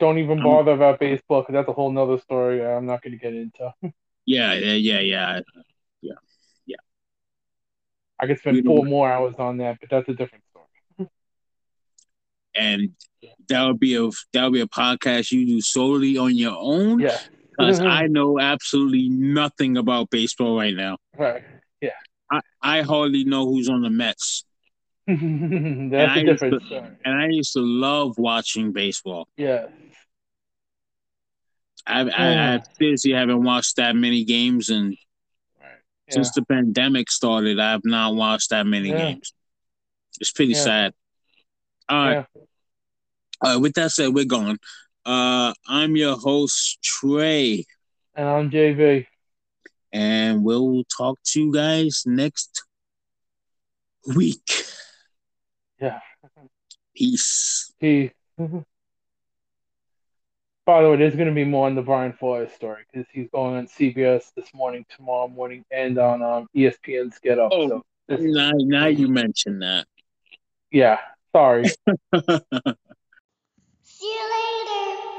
Don't even Um, bother about baseball because that's a whole nother story I'm not going to get into. Yeah, yeah, yeah, yeah. Yeah. I could spend four more hours on that, but that's a different story. And that would be a that would be a podcast you do solely on your own. Yeah. Because I know absolutely nothing about baseball right now. Right. Yeah. I, I hardly know who's on the Mets. that's I a different to- story. And I used to love watching baseball. Yeah. I, I. I seriously haven't watched that many games, and Right. Yeah. since the pandemic started, I have not watched that many Yeah. games. It's pretty Yeah. sad. All right. All right. With that said, we're gone. Uh, I'm your host Trey, And I'm JV. and we'll talk to you guys next week. Yeah. Peace. He. By the way, there's going to be more on the Brian Flores story because he's going on CBS this morning, tomorrow morning, and on um, ESPN's Get Up. Oh. So, this, Now, now you mention that. yeah. Sorry. See you later.